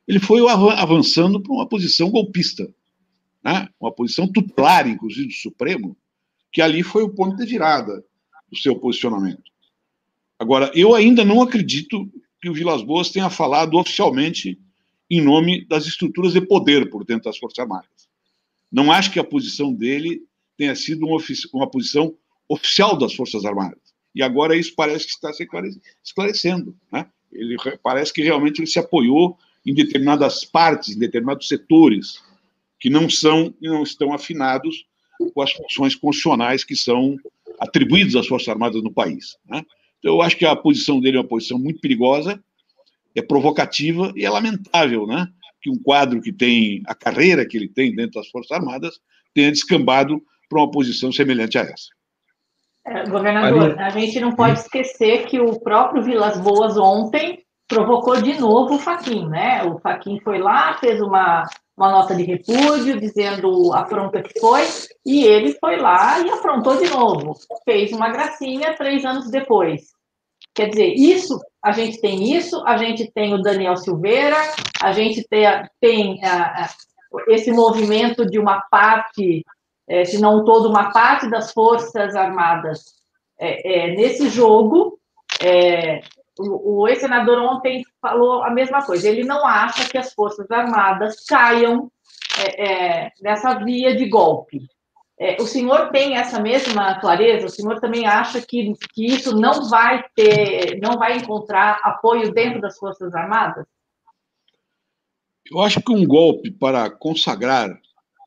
ele foi avançando para uma posição golpista, né? uma posição tutelar, inclusive, do Supremo, que ali foi o ponto de virada do seu posicionamento. Agora, eu ainda não acredito que o Vilas Boas tenha falado oficialmente em nome das estruturas de poder por dentro das Forças Armadas. Não acho que a posição dele tenha sido uma, uma posição oficial das Forças Armadas. E agora isso parece que está se esclarecendo. Né? Ele parece que realmente ele se apoiou em determinadas partes, em determinados setores que não são e não estão afinados com as funções constitucionais que são atribuídas às Forças Armadas no país. Né? Então, eu acho que a posição dele é uma posição muito perigosa, é provocativa e é lamentável, né? Que um quadro que tem a carreira que ele tem dentro das Forças Armadas tenha descambado para uma posição semelhante a essa. É, governador, a gente não pode esquecer que o próprio Vilas Boas ontem provocou de novo o Faquin, né? O Faquin foi lá, fez uma, uma nota de repúdio dizendo a afronta que foi, e ele foi lá e afrontou de novo. Fez uma gracinha três anos depois. Quer dizer, isso, a gente tem isso, a gente tem o Daniel Silveira, a gente tem, tem a, a, esse movimento de uma parte, é, se não toda, uma parte das Forças Armadas é, é, nesse jogo, é, o, o ex-senador ontem falou a mesma coisa. Ele não acha que as Forças Armadas caiam é, nessa via de golpe. O senhor tem essa mesma clareza? O senhor também acha que, que isso não vai ter, não vai encontrar apoio dentro das Forças Armadas? Eu acho que um golpe para consagrar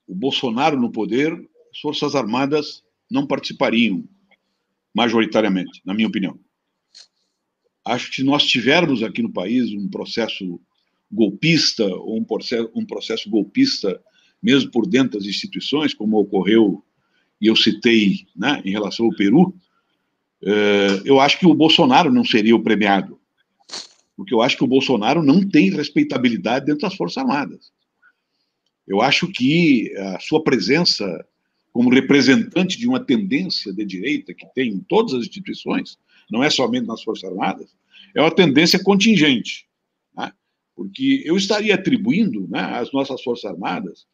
o Bolsonaro no poder, as Forças Armadas não participariam majoritariamente, na minha opinião. Acho que se nós tivermos aqui no país um processo golpista, ou um processo, um processo golpista mesmo por dentro das instituições, como ocorreu, e eu citei né, em relação ao Peru, eh, eu acho que o Bolsonaro não seria o premiado. Porque eu acho que o Bolsonaro não tem respeitabilidade dentro das Forças Armadas. Eu acho que a sua presença como representante de uma tendência de direita que tem em todas as instituições, não é somente nas Forças Armadas, é uma tendência contingente. Né? Porque eu estaria atribuindo né, às nossas Forças Armadas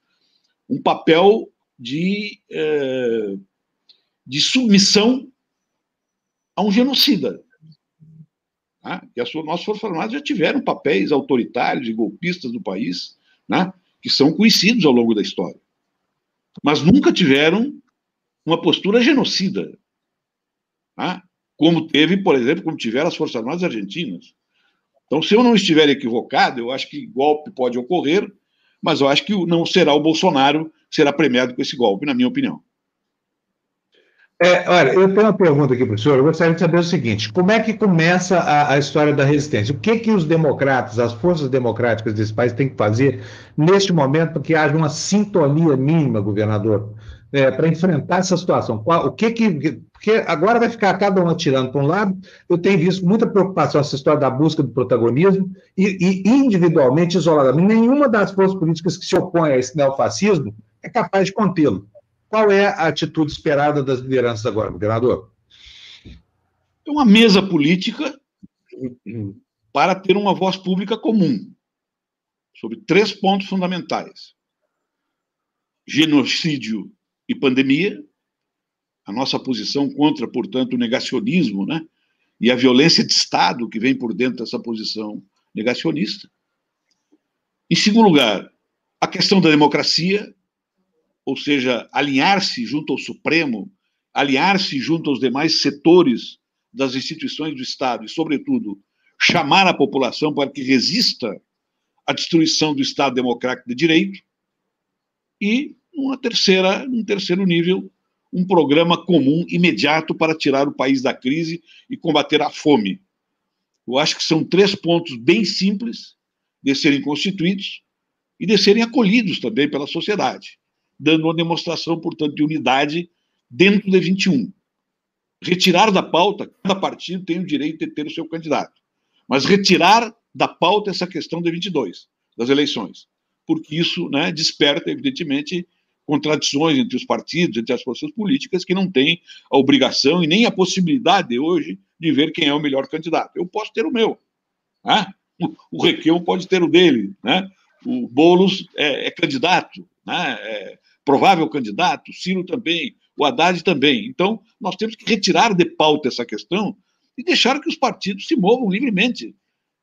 um papel de, é, de submissão a um genocida. Né? E as nossas Forças Armadas já tiveram papéis autoritários e golpistas no país, né? que são conhecidos ao longo da história. Mas nunca tiveram uma postura genocida. Né? como teve, por exemplo, como tiveram as Forças Armadas Argentinas. Então, se eu não estiver equivocado, eu acho que golpe pode ocorrer, mas eu acho que não será o Bolsonaro será premiado com esse golpe, na minha opinião. É, olha, eu tenho uma pergunta aqui para o senhor. Eu gostaria de saber o seguinte: como é que começa a, a, história da resistência? O que que os democratas, as forças democráticas desse país têm que fazer neste momento para que haja uma sintonia mínima, governador, é, para enfrentar essa situação? Qual, o que que. Porque agora vai ficar cada um atirando para um lado. Eu tenho visto muita preocupação essa história da busca do protagonismo e, e individualmente, isoladamente, nenhuma das forças políticas que se opõem a esse neofascismo é capaz de contê-lo. Qual é a atitude esperada das lideranças agora, governador? É uma mesa política para ter uma voz pública comum sobre três pontos fundamentais: genocídio e pandemia, a nossa posição contra, portanto, o negacionismo, né? E a violência de Estado que vem por dentro dessa posição negacionista. Em segundo lugar, a questão da democracia, ou seja, alinhar-se junto ao Supremo, alinhar-se junto aos demais setores das instituições do Estado e, sobretudo, chamar a população para que resista à destruição do Estado democrático de direito. E uma terceira, um terceiro nível, um programa comum imediato para tirar o país da crise e combater a fome. Eu acho que são três pontos bem simples de serem constituídos e de serem acolhidos também pela sociedade, dando uma demonstração, portanto, de unidade dentro de 21, retirar da pauta, cada partido tem o direito de ter o seu candidato. Mas retirar da pauta essa questão de 22, das eleições. Porque isso né, desperta, evidentemente, contradições entre os partidos, entre as forças políticas, que não têm a obrigação e nem a possibilidade hoje de ver quem é o melhor candidato. Eu posso ter o meu. Né? O Requião pode ter o dele. Né? O Boulos é, é candidato, né? é provável candidato, Ciro também, o Haddad também. Então, nós temos que retirar de pauta essa questão e deixar que os partidos se movam livremente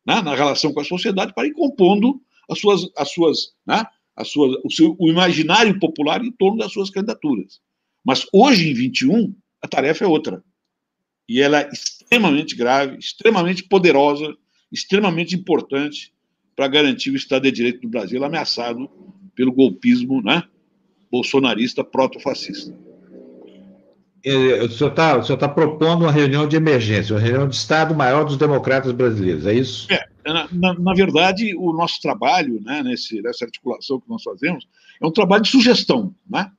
né, na relação com a sociedade para ir compondo as suas, as suas, né, as suas, o, seu, o imaginário popular em torno das suas candidaturas. Mas hoje, em 21, a tarefa é outra. E ela é extremamente grave, extremamente poderosa, extremamente importante para garantir o Estado de Direito do Brasil ameaçado pelo golpismo né, bolsonarista proto-fascista. O senhor está tá propondo uma reunião de emergência, uma reunião de Estado maior dos democratas brasileiros, é isso? É, na, na, na verdade, o nosso trabalho, né, nesse, nessa articulação que nós fazemos, é um trabalho de sugestão. Né?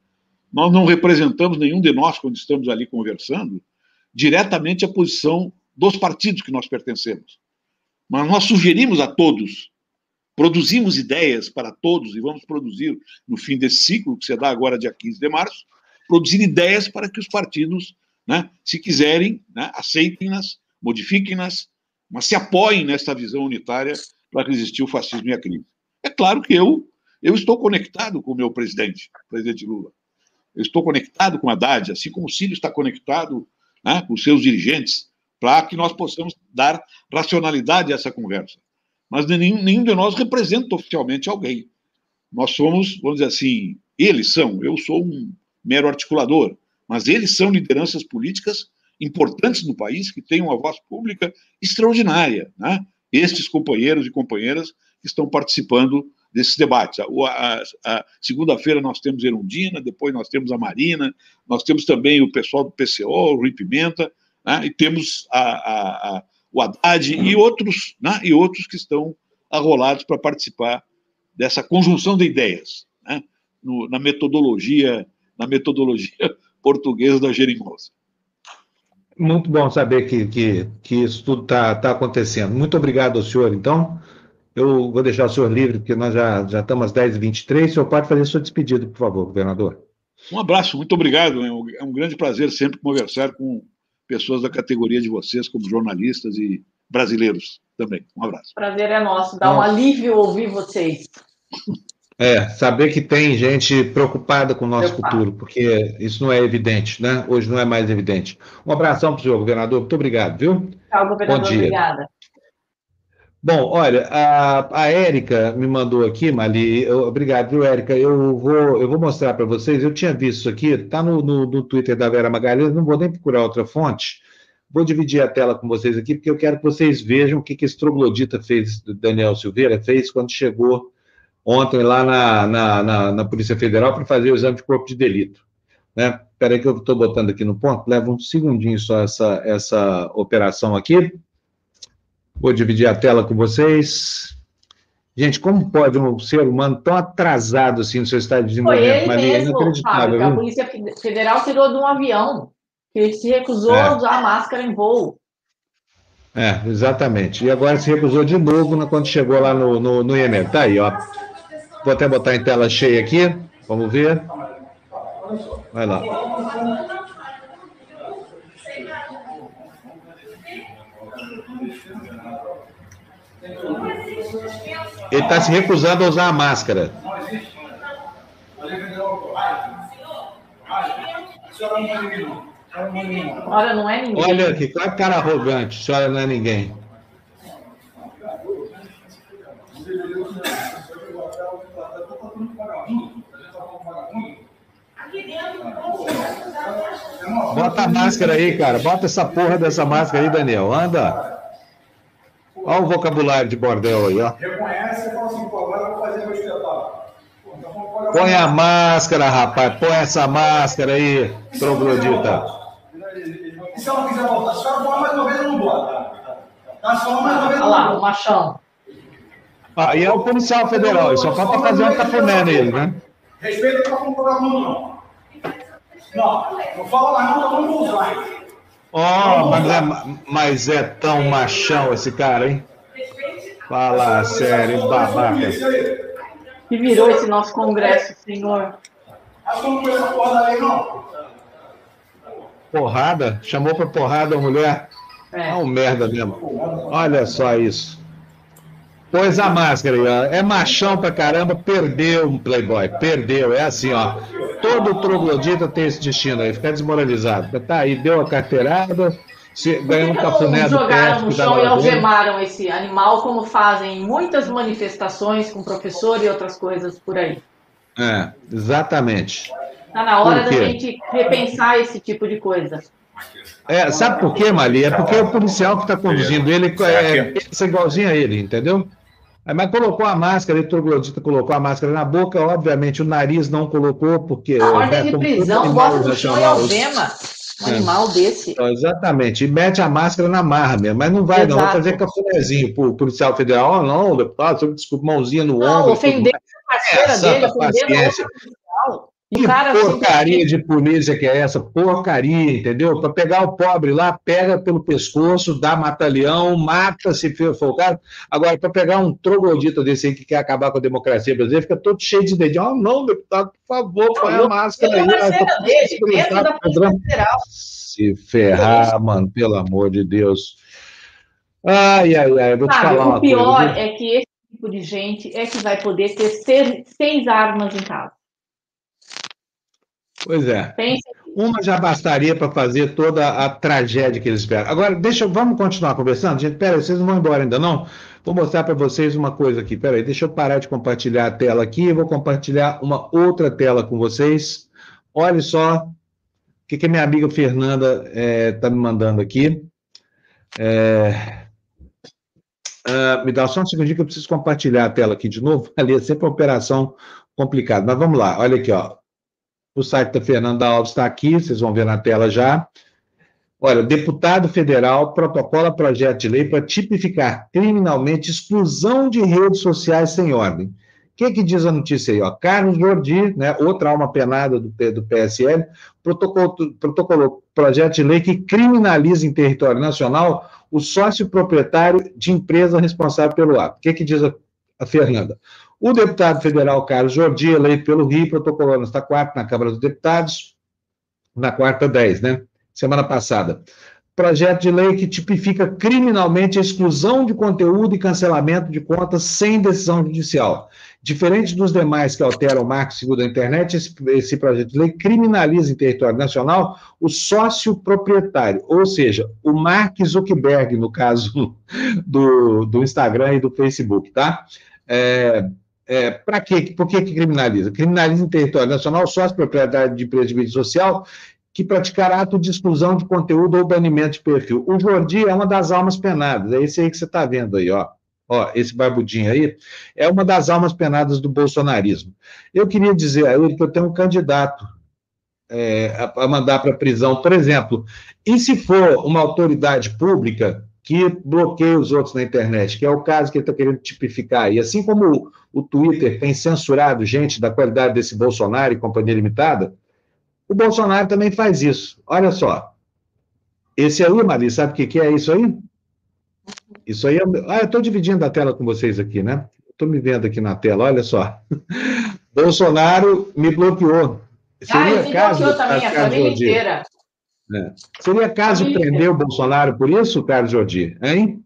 Nós não representamos nenhum de nós, quando estamos ali conversando, diretamente a posição dos partidos que nós pertencemos. Mas nós sugerimos a todos, produzimos ideias para todos, e vamos produzir no fim desse ciclo, que se dá agora dia 15 de março, produzir ideias para que os partidos, né, se quiserem, né, aceitem-nas, modifiquem-nas, mas se apoiem nesta visão unitária para resistir o fascismo e a crise. É claro que eu, eu estou conectado com o meu presidente, o presidente Lula. Eu estou conectado com a Haddad, assim como o Cílio está conectado né, com seus dirigentes, para que nós possamos dar racionalidade a essa conversa. Mas nenhum, nenhum de nós representa oficialmente alguém. Nós somos, vamos dizer assim, eles são, eu sou um mero articulador, mas eles são lideranças políticas importantes no país, que têm uma voz pública extraordinária. Né? Estes companheiros e companheiras que estão participando desses debates. A, a, a Segunda-feira nós temos Erundina, depois nós temos a Marina, nós temos também o pessoal do PCO, o Rui Pimenta, né? e temos a, o Haddad e outros, né? e outros que estão arrolados para participar dessa conjunção de ideias, né? no, na metodologia na metodologia portuguesa da geringonça. Muito bom saber que, que, que isso tudo está tá acontecendo. Muito obrigado ao senhor, então. Eu vou deixar o senhor livre, porque nós já, já estamos às 10h23. O senhor pode fazer sua despedida, por favor, governador. Um abraço, muito obrigado. É um, é um grande prazer sempre conversar com pessoas da categoria de vocês, como jornalistas e brasileiros também. Um abraço. Prazer é nosso, dá um alívio ouvir vocês. É, saber que tem gente preocupada com o nosso futuro, porque isso não é evidente, né? Hoje não é mais evidente. Um abração para o senhor, governador. Muito obrigado, viu? Tchau, governador. Bom dia. Obrigada. Bom, olha, a, a Érica me mandou aqui, Mali. Eu, obrigado, viu, Érica? Eu vou, eu vou mostrar para vocês. Eu tinha visto isso aqui, está no, no, no, Twitter da Vera Magalhães, não vou nem procurar outra fonte. Vou dividir a tela com vocês aqui, porque eu quero que vocês vejam o que, que esse troglodita fez, Daniel Silveira fez quando chegou ontem lá na, na, na, na Polícia Federal para fazer o exame de corpo de delito. Né? Espera aí que eu estou botando aqui no ponto, leva um segundinho só essa, essa operação aqui. Vou dividir a tela com vocês. Gente, como pode um ser humano tão atrasado assim no seu estado de desenvolvimento? Foi ele é mesmo, Fábio, a Polícia Federal tirou de um avião, que ele se recusou é. a usar máscara em voo. É, exatamente. E agora se recusou de novo quando chegou lá no, no, no. Tá aí, ó. Vou até botar em tela cheia aqui. Vamos ver. Vai lá. Ele está se recusando a usar a máscara. Olha, não é ninguém. Olha aqui, qual cara arrogante. Senhora não é ninguém. Bota a máscara aí, cara. Bota essa porra dessa máscara aí, Daniel. Anda. Olha o vocabulário de bordel aí, ó. Reconhece e fala assim, pô, agora eu vou fazer meu espetáculo. Põe a máscara, rapaz. Põe essa máscara aí, troglodita. E se ela quiser voltar? Se ela falar mais uma vez, eu não bota. Tá? Se falar mais uma vez, Olha lá, o machão. Ah, e é o policial federal, só falta fazer um cafuné nele, né? Respeita para não colocar a mão, não. Não, não fala lá, não, não vou usar. Oh, mas é, mas é tão machão esse cara, hein? Fala sério, babaca. Que virou esse nosso congresso, senhor? Porrada? Chamou pra porrada a mulher? É. é um merda mesmo. Olha só isso. Pôs a máscara aí, ó. É machão pra caramba, perdeu um Playboy. Perdeu. É assim, ó. Todo troglodita tem esse destino aí, fica desmoralizado. Tá aí, deu a carteirada, se, ganhou um cafuné do jogaram no chão e algemaram esse animal, como fazem em muitas manifestações com professor e outras coisas por aí. É, exatamente. Está na hora da gente repensar esse tipo de coisa. É, sabe por quê, Mali? É porque o policial que está conduzindo ele é, é igualzinho a ele, entendeu? Mas colocou a máscara, o troglodita colocou a máscara na boca, obviamente o nariz não colocou, porque. A ordem né, de prisão bota no chão e algema um é. animal desse. Então, exatamente, e mete a máscara na marra mesmo, mas não vai, Exato. não. Vai fazer cafunézinho pro policial federal, oh, não, deputado, desculpa, mãozinha no não, ombro. Ofender a parceira dele, ofender a policial. Que cara, porcaria de polícia que é essa? Porcaria, entendeu? Para pegar o pobre lá, pega pelo pescoço, dá mata-leão, mata se for o caso. Agora, para pegar um troglodita desse aí que quer acabar com a democracia brasileira, fica todo cheio de dedinho. Oh, não, deputado, por favor, põe a máscara aí. Se ferrar, mano, pelo amor de Deus. Ai, ai, ai, vou te Sabe, falar uma coisa. O pior é que esse tipo de gente é que vai poder ter seis, seis armas em casa. Pois é. Uma já bastaria para fazer toda a tragédia que eles esperam. Agora, deixa, vamos continuar conversando? Gente, pera, vocês não vão embora ainda não? Vou mostrar para vocês uma coisa aqui. Pera aí, deixa eu parar de compartilhar a tela aqui. Vou compartilhar uma outra tela com vocês. Olha só o que, que a minha amiga Fernanda está é, tá me mandando aqui. É... Uh, me dá só um segundinho que eu preciso compartilhar a tela aqui de novo. Ali é sempre uma operação complicada. Mas vamos lá, olha aqui, ó. O site da Fernanda Alves está aqui, vocês vão ver na tela já. Olha, deputado federal protocola projeto de lei para tipificar criminalmente exclusão de redes sociais sem ordem. O que, que diz a notícia aí? Ó? Carlos Jordi, né, outra alma penada do, do PSL, protocolou, protocolou projeto de lei que criminaliza em território nacional o sócio proprietário de empresa responsável pelo ato. O que, que diz a, a Fernanda? O deputado federal Carlos Jordi, eleito pelo Rio, protocolou nesta quarta na Câmara dos Deputados, na quarta 10, né? Semana passada. Projeto de lei que tipifica criminalmente a exclusão de conteúdo e cancelamento de contas sem decisão judicial. Diferente dos demais que alteram o marco seguro da internet, esse, esse projeto de lei criminaliza em território nacional o sócio proprietário, ou seja, o Mark Zuckerberg, no caso do, do Instagram e do Facebook, tá? É, é, para quê? Por que, que criminaliza? Criminaliza em território nacional sócio propriedade de empresa de mídia social que praticar ato de exclusão de conteúdo ou banimento de perfil. O Jordi é uma das almas penadas, é esse aí que você está vendo aí, ó. Ó, esse barbudinho aí é uma das almas penadas do bolsonarismo. Eu queria dizer a ele que eu tenho um candidato é, a, mandar para prisão, por exemplo, e se for uma autoridade pública que bloqueia os outros na internet, que é o caso que ele está querendo tipificar. E assim como o, Twitter tem censurado gente da qualidade desse Bolsonaro e companhia limitada, o Bolsonaro também faz isso. Olha só. Esse aí, Mari, sabe o que, que é isso aí? Isso aí é. Ah, eu estou dividindo a tela com vocês aqui, né? Estou me vendo aqui na tela, olha só. Bolsonaro me bloqueou. Seria ah, caso, bloqueou também, a família inteira. É. Seria caso prender o Bolsonaro por isso, Carlos Jordi? Hein?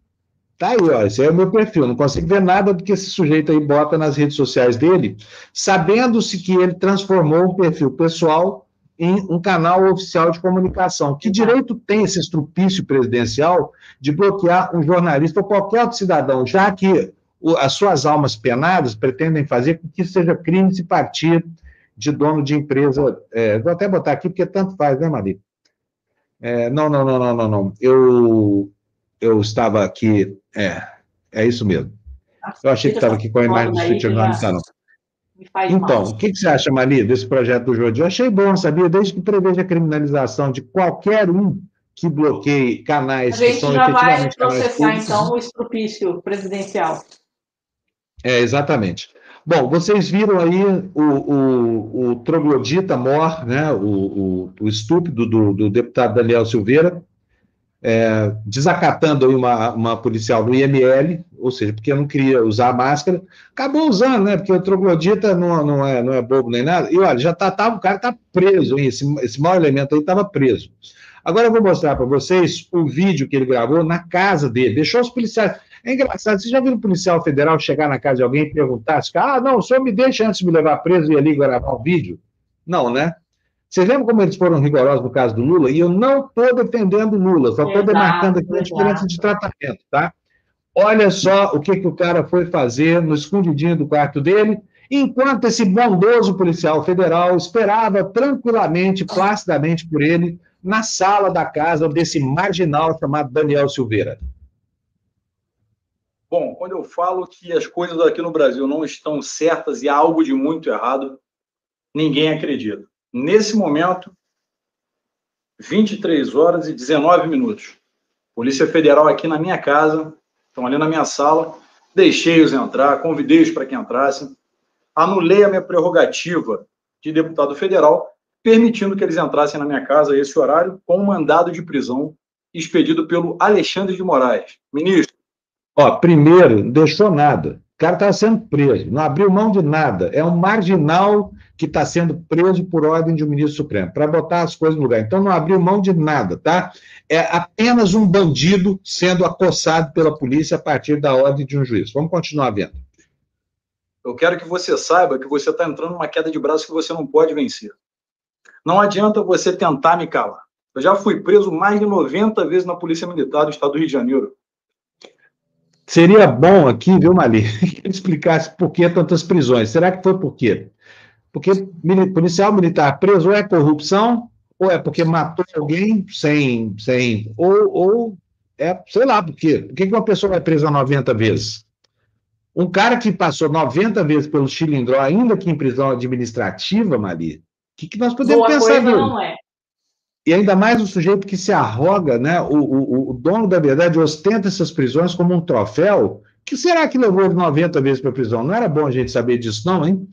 Tá aí, ó, esse é o meu perfil. Não consigo ver nada do que esse sujeito aí bota nas redes sociais dele, sabendo-se que ele transformou o perfil pessoal em um canal oficial de comunicação. Que direito tem esse estrupício presidencial de bloquear um jornalista ou qualquer outro cidadão, já que as suas almas penadas pretendem fazer com que seja crime se partir de dono de empresa. É, vou até botar aqui, porque tanto faz, né, Maria? É, não, não, não, não, não, não. Eu, eu estava aqui. É, é isso mesmo. Eu achei que estava aqui com a imagem do está, não. Então, o que, que, você acha, Mali, desse projeto do Jordi? Eu achei bom, sabia? Desde que preveja a criminalização de qualquer um que bloqueie canais que são efetivamente A gente já vai processar, então, o estrupício presidencial. É, exatamente. Bom, vocês viram aí o, o, o troglodita mor, né, o, o, o estúpido do, do, deputado Daniel Silveira, é, desacatando uma, uma policial do IML, ou seja, porque não queria usar máscara, acabou usando, né? Porque o troglodita não, não, é, não é bobo nem nada. E olha, já tá, tava, o cara tá preso, hein? Esse, esse mau elemento aí estava preso. Agora eu vou mostrar para vocês o vídeo que ele gravou na casa dele. Deixou os policiais. É engraçado, vocês já viram um policial federal chegar na casa de alguém e perguntar: ah, não, o senhor me deixa antes de me levar preso e ali gravar o vídeo? Não, né? Vocês lembram como eles foram rigorosos no caso do Lula? E eu não estou defendendo Lula, só estou demarcando aqui a diferença de tratamento, tá? Olha só o que, que o cara foi fazer no escondidinho do quarto dele, enquanto esse bondoso policial federal esperava tranquilamente, placidamente por ele, na sala da casa desse marginal chamado Daniel Silveira. Bom, quando eu falo que as coisas aqui no Brasil não estão certas e há algo de muito errado, ninguém acredita. Nesse momento, 23 horas e 19 minutos. Polícia Federal aqui na minha casa, estão ali na minha sala, deixei-os entrar, convidei-os para que entrassem, anulei a minha prerrogativa de deputado federal, permitindo que eles entrassem na minha casa a esse horário, com um mandado de prisão expedido pelo Alexandre de Moraes. Ministro. Ó, primeiro, não deixou nada. O cara estava sendo preso, não abriu mão de nada. É um marginal que está sendo preso por ordem de um ministro supremo, para botar as coisas no lugar. Então, não abriu mão de nada, tá? É apenas um bandido sendo acossado pela polícia a partir da ordem de um juiz. Vamos continuar vendo. Eu quero que você saiba que você está entrando numa queda de braço que você não pode vencer. Não adianta você tentar me calar. Eu já fui preso mais de 90 vezes na Polícia Militar do Estado do Rio de Janeiro. Seria bom aqui, viu, Mali, que ele explicasse por que tantas prisões. Será que foi por quê? Porque policial militar preso ou é corrupção, ou é porque matou alguém sem. sem ou, ou é, sei lá, por quê? Por que uma pessoa vai presa 90 vezes? Um cara que passou 90 vezes pelo chilindró, ainda que em prisão administrativa, Maria, o que, que nós podemos Boa pensar dele? Não é. E ainda mais o sujeito que se arroga, né? O, o, o dono da verdade ostenta essas prisões como um troféu. que será que levou 90 vezes para a prisão? Não era bom a gente saber disso, não, hein?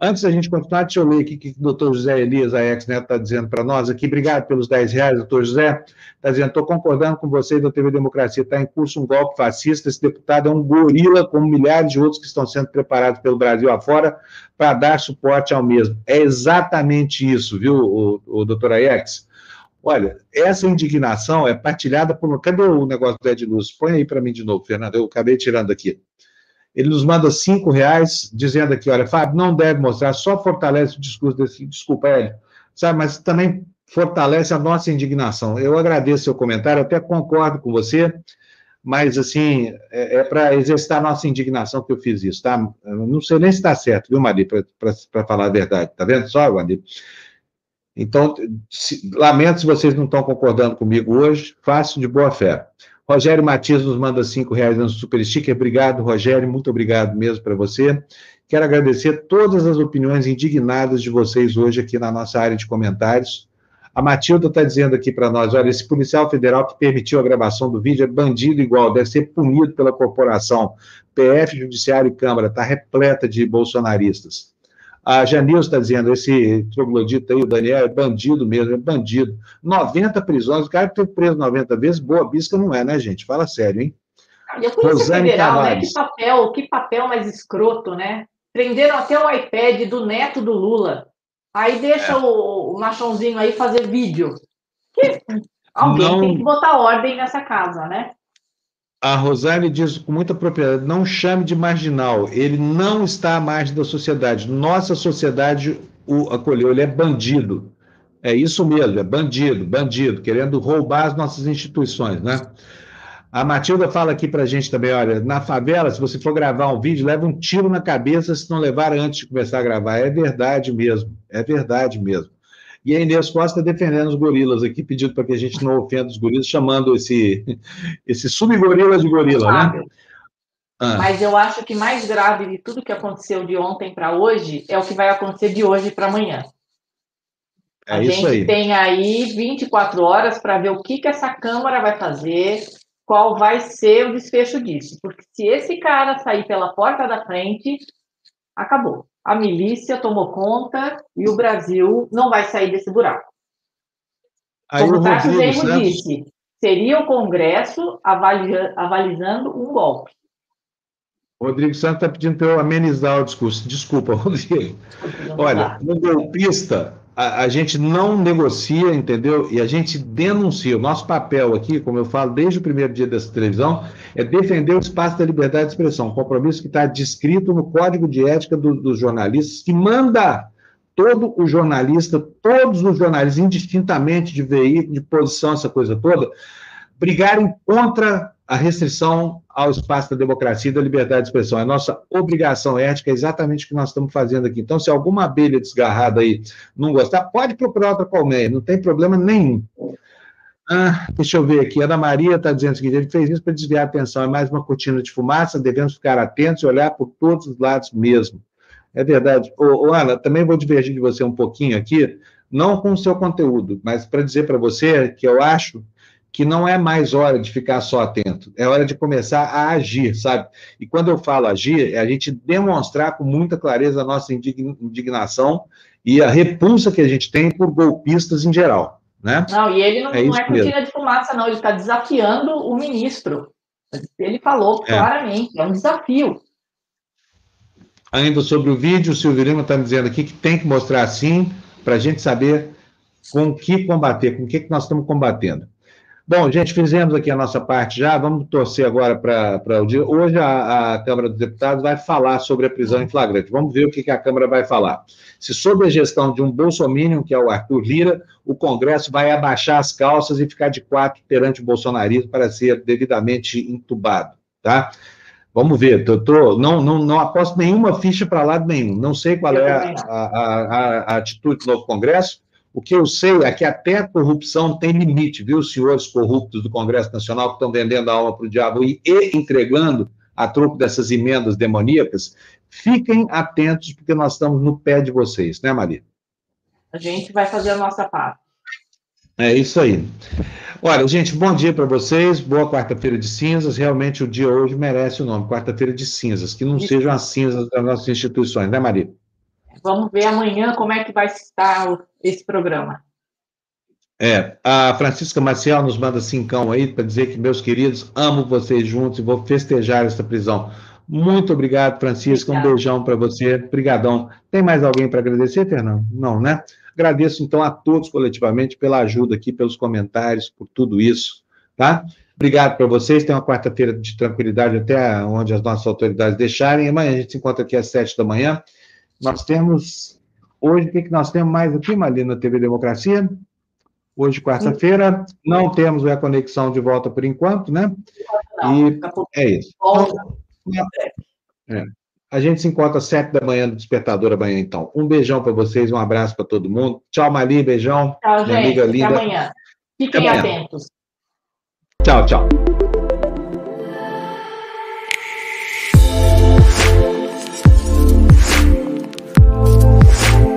Antes da gente continuar, deixa eu ler aqui o que o doutor José Elias Aex Neto está dizendo para nós aqui. Obrigado pelos 10 reais, doutor José. Está dizendo, estou concordando com você da TV Democracia. Está em curso um golpe fascista. Esse deputado é um gorila, como milhares de outros que estão sendo preparados pelo Brasil afora para dar suporte ao mesmo. É exatamente isso, viu, o, o doutor Aex? Olha, essa indignação é partilhada por. Cadê o negócio do Ed Luz? Põe aí para mim de novo, Fernando. Eu acabei tirando aqui. Ele nos manda cinco reais, dizendo aqui, olha, Fábio, não deve mostrar, só fortalece o discurso desse, desculpa, Hélio, sabe, mas também fortalece a nossa indignação. Eu agradeço seu comentário, até concordo com você, mas, assim, é, é para exercitar a nossa indignação que eu fiz isso, tá? Eu não sei nem se está certo, viu, Mari, para falar a verdade, tá vendo só, Mari? Então, se, lamento se vocês não estão concordando comigo hoje, faço de boa fé. Rogério Matias nos manda cinco reais no Super Sticker. Obrigado, Rogério. Muito obrigado mesmo para você. Quero agradecer todas as opiniões indignadas de vocês hoje aqui na nossa área de comentários. A Matilda está dizendo aqui para nós: olha, esse policial federal que permitiu a gravação do vídeo é bandido igual, deve ser punido pela corporação. PF, Judiciário e Câmara, está repleta de bolsonaristas. A Janil está dizendo, esse troglodita aí, o Daniel, é bandido mesmo, é bandido. 90 prisões, o cara que teve preso 90 vezes, boa bisca não é, né, gente? Fala sério, hein? E a Polícia Rosane Federal, né? Que papel, que papel mais escroto, né? Prenderam até o iPad do neto do Lula. Aí deixa é. o, o machãozinho aí fazer vídeo. Que... Alguém não... tem que botar ordem nessa casa, né? A Rosane diz com muita propriedade: não chame de marginal, ele não está à margem da sociedade. Nossa sociedade o acolheu, ele é bandido. É isso mesmo, é bandido, bandido, querendo roubar as nossas instituições, né? A Matilda fala aqui para a gente também: olha, na favela, se você for gravar um vídeo, leva um tiro na cabeça se não levar antes de começar a gravar. É verdade mesmo, é verdade mesmo. E a Inês Costa defendendo os gorilas aqui, pedindo para que a gente não ofenda os gorilas, chamando esse, esse subgorila de gorila, né? Ah. Mas eu acho que mais grave de tudo que aconteceu de ontem para hoje é o que vai acontecer de hoje para amanhã. É a gente aí. tem aí 24 horas para ver o que, que essa Câmara vai fazer, qual vai ser o desfecho disso. Porque se esse cara sair pela porta da frente, acabou a milícia tomou conta e o Brasil não vai sair desse buraco. Aí Como o Tarso Santos, disse. seria o Congresso avalizando um golpe. Rodrigo Santos está pedindo para eu amenizar o discurso. Desculpa, Rodrigo. Olha, no golpista, a, a, gente não negocia, entendeu? E a gente denuncia. O nosso papel aqui, como eu falo desde o primeiro dia dessa televisão, é defender o espaço da liberdade de expressão, um compromisso que está descrito no Código de Ética do, dos Jornalistas, que manda todo o jornalista, todos os jornalistas, indistintamente de veículo, de posição, essa coisa toda, brigarem contra a restrição ao espaço da democracia e da liberdade de expressão. É nossa obrigação ética, é exatamente o que nós estamos fazendo aqui. Então, se alguma abelha desgarrada aí não gostar, pode procurar outra colmeia, não tem problema nenhum. Ah, deixa eu ver aqui. Ana Maria está dizendo o seguinte: ele fez isso para desviar a atenção, é mais uma cortina de fumaça, devemos ficar atentos e olhar por todos os lados mesmo. É verdade. Ô, ô Ana, também vou divergir de você um pouquinho aqui, não com o seu conteúdo, mas para dizer para você que eu acho que não é mais hora de ficar só atento, é hora de começar a agir, sabe? E quando eu falo agir, é a gente demonstrar com muita clareza a nossa indignação e a repulsa que a gente tem por golpistas em geral, né? Não, e ele não é, não é cortina de fumaça, não, ele está desafiando o ministro. Ele falou é. claramente, é um desafio. Ainda sobre o vídeo, o Silvio Lima está dizendo aqui que tem que mostrar assim, para a gente saber com que combater, com o que, que nós estamos combatendo. Bom, gente, fizemos aqui a nossa parte já, vamos torcer agora para o dia. Hoje a, a, Câmara dos Deputados vai falar sobre a prisão em flagrante. Vamos ver o que, que a Câmara vai falar. Se sob a gestão de um bolsominion, que é o Arthur Lira, o Congresso vai abaixar as calças e ficar de quatro perante o bolsonarismo para ser devidamente entubado, tá? Vamos ver, tô, não, não, não aposto nenhuma ficha para lado nenhum. Não sei qual é a, a, a atitude do novo Congresso, o que eu sei é que até a corrupção tem limite, viu, senhores corruptos do Congresso Nacional que estão vendendo a alma para o diabo e, e entregando a troco dessas emendas demoníacas, fiquem atentos, porque nós estamos no pé de vocês, né, Maria? A gente vai fazer a nossa parte. É isso aí. Olha, gente, bom dia para vocês, boa quarta-feira de cinzas. Realmente o dia hoje merece o nome, quarta-feira de cinzas, que não isso. sejam as cinzas das nossas instituições, né, Maria? Vamos ver amanhã como é que vai estar esse programa. É, a Francisca Maciel nos manda cincão aí para dizer que, meus queridos, amo vocês juntos e vou festejar essa prisão. Muito obrigado, Francisca. Obrigada. Um beijão para você. Obrigadão. Tem mais alguém para agradecer, Fernando? Não, né? Agradeço, então, a todos coletivamente pela ajuda aqui, pelos comentários, por tudo isso, tá? Obrigado para vocês. Tenham uma quarta-feira de tranquilidade até onde as nossas autoridades deixarem. Amanhã a gente se encontra aqui às sete da manhã. Nós temos, hoje, o que, que nós temos mais aqui, Malina, na TV Democracia? Hoje, quarta-feira, não temos a conexão de volta por enquanto, né? e é isso. Então, é. A gente se encontra às sete da manhã no Despertador amanhã, então. Um beijão para vocês, um abraço para todo mundo. Tchau, Mali, beijão. Tchau, gente. Amiga linda. Até amanhã. Fiquem até amanhã. atentos. Tchau, tchau.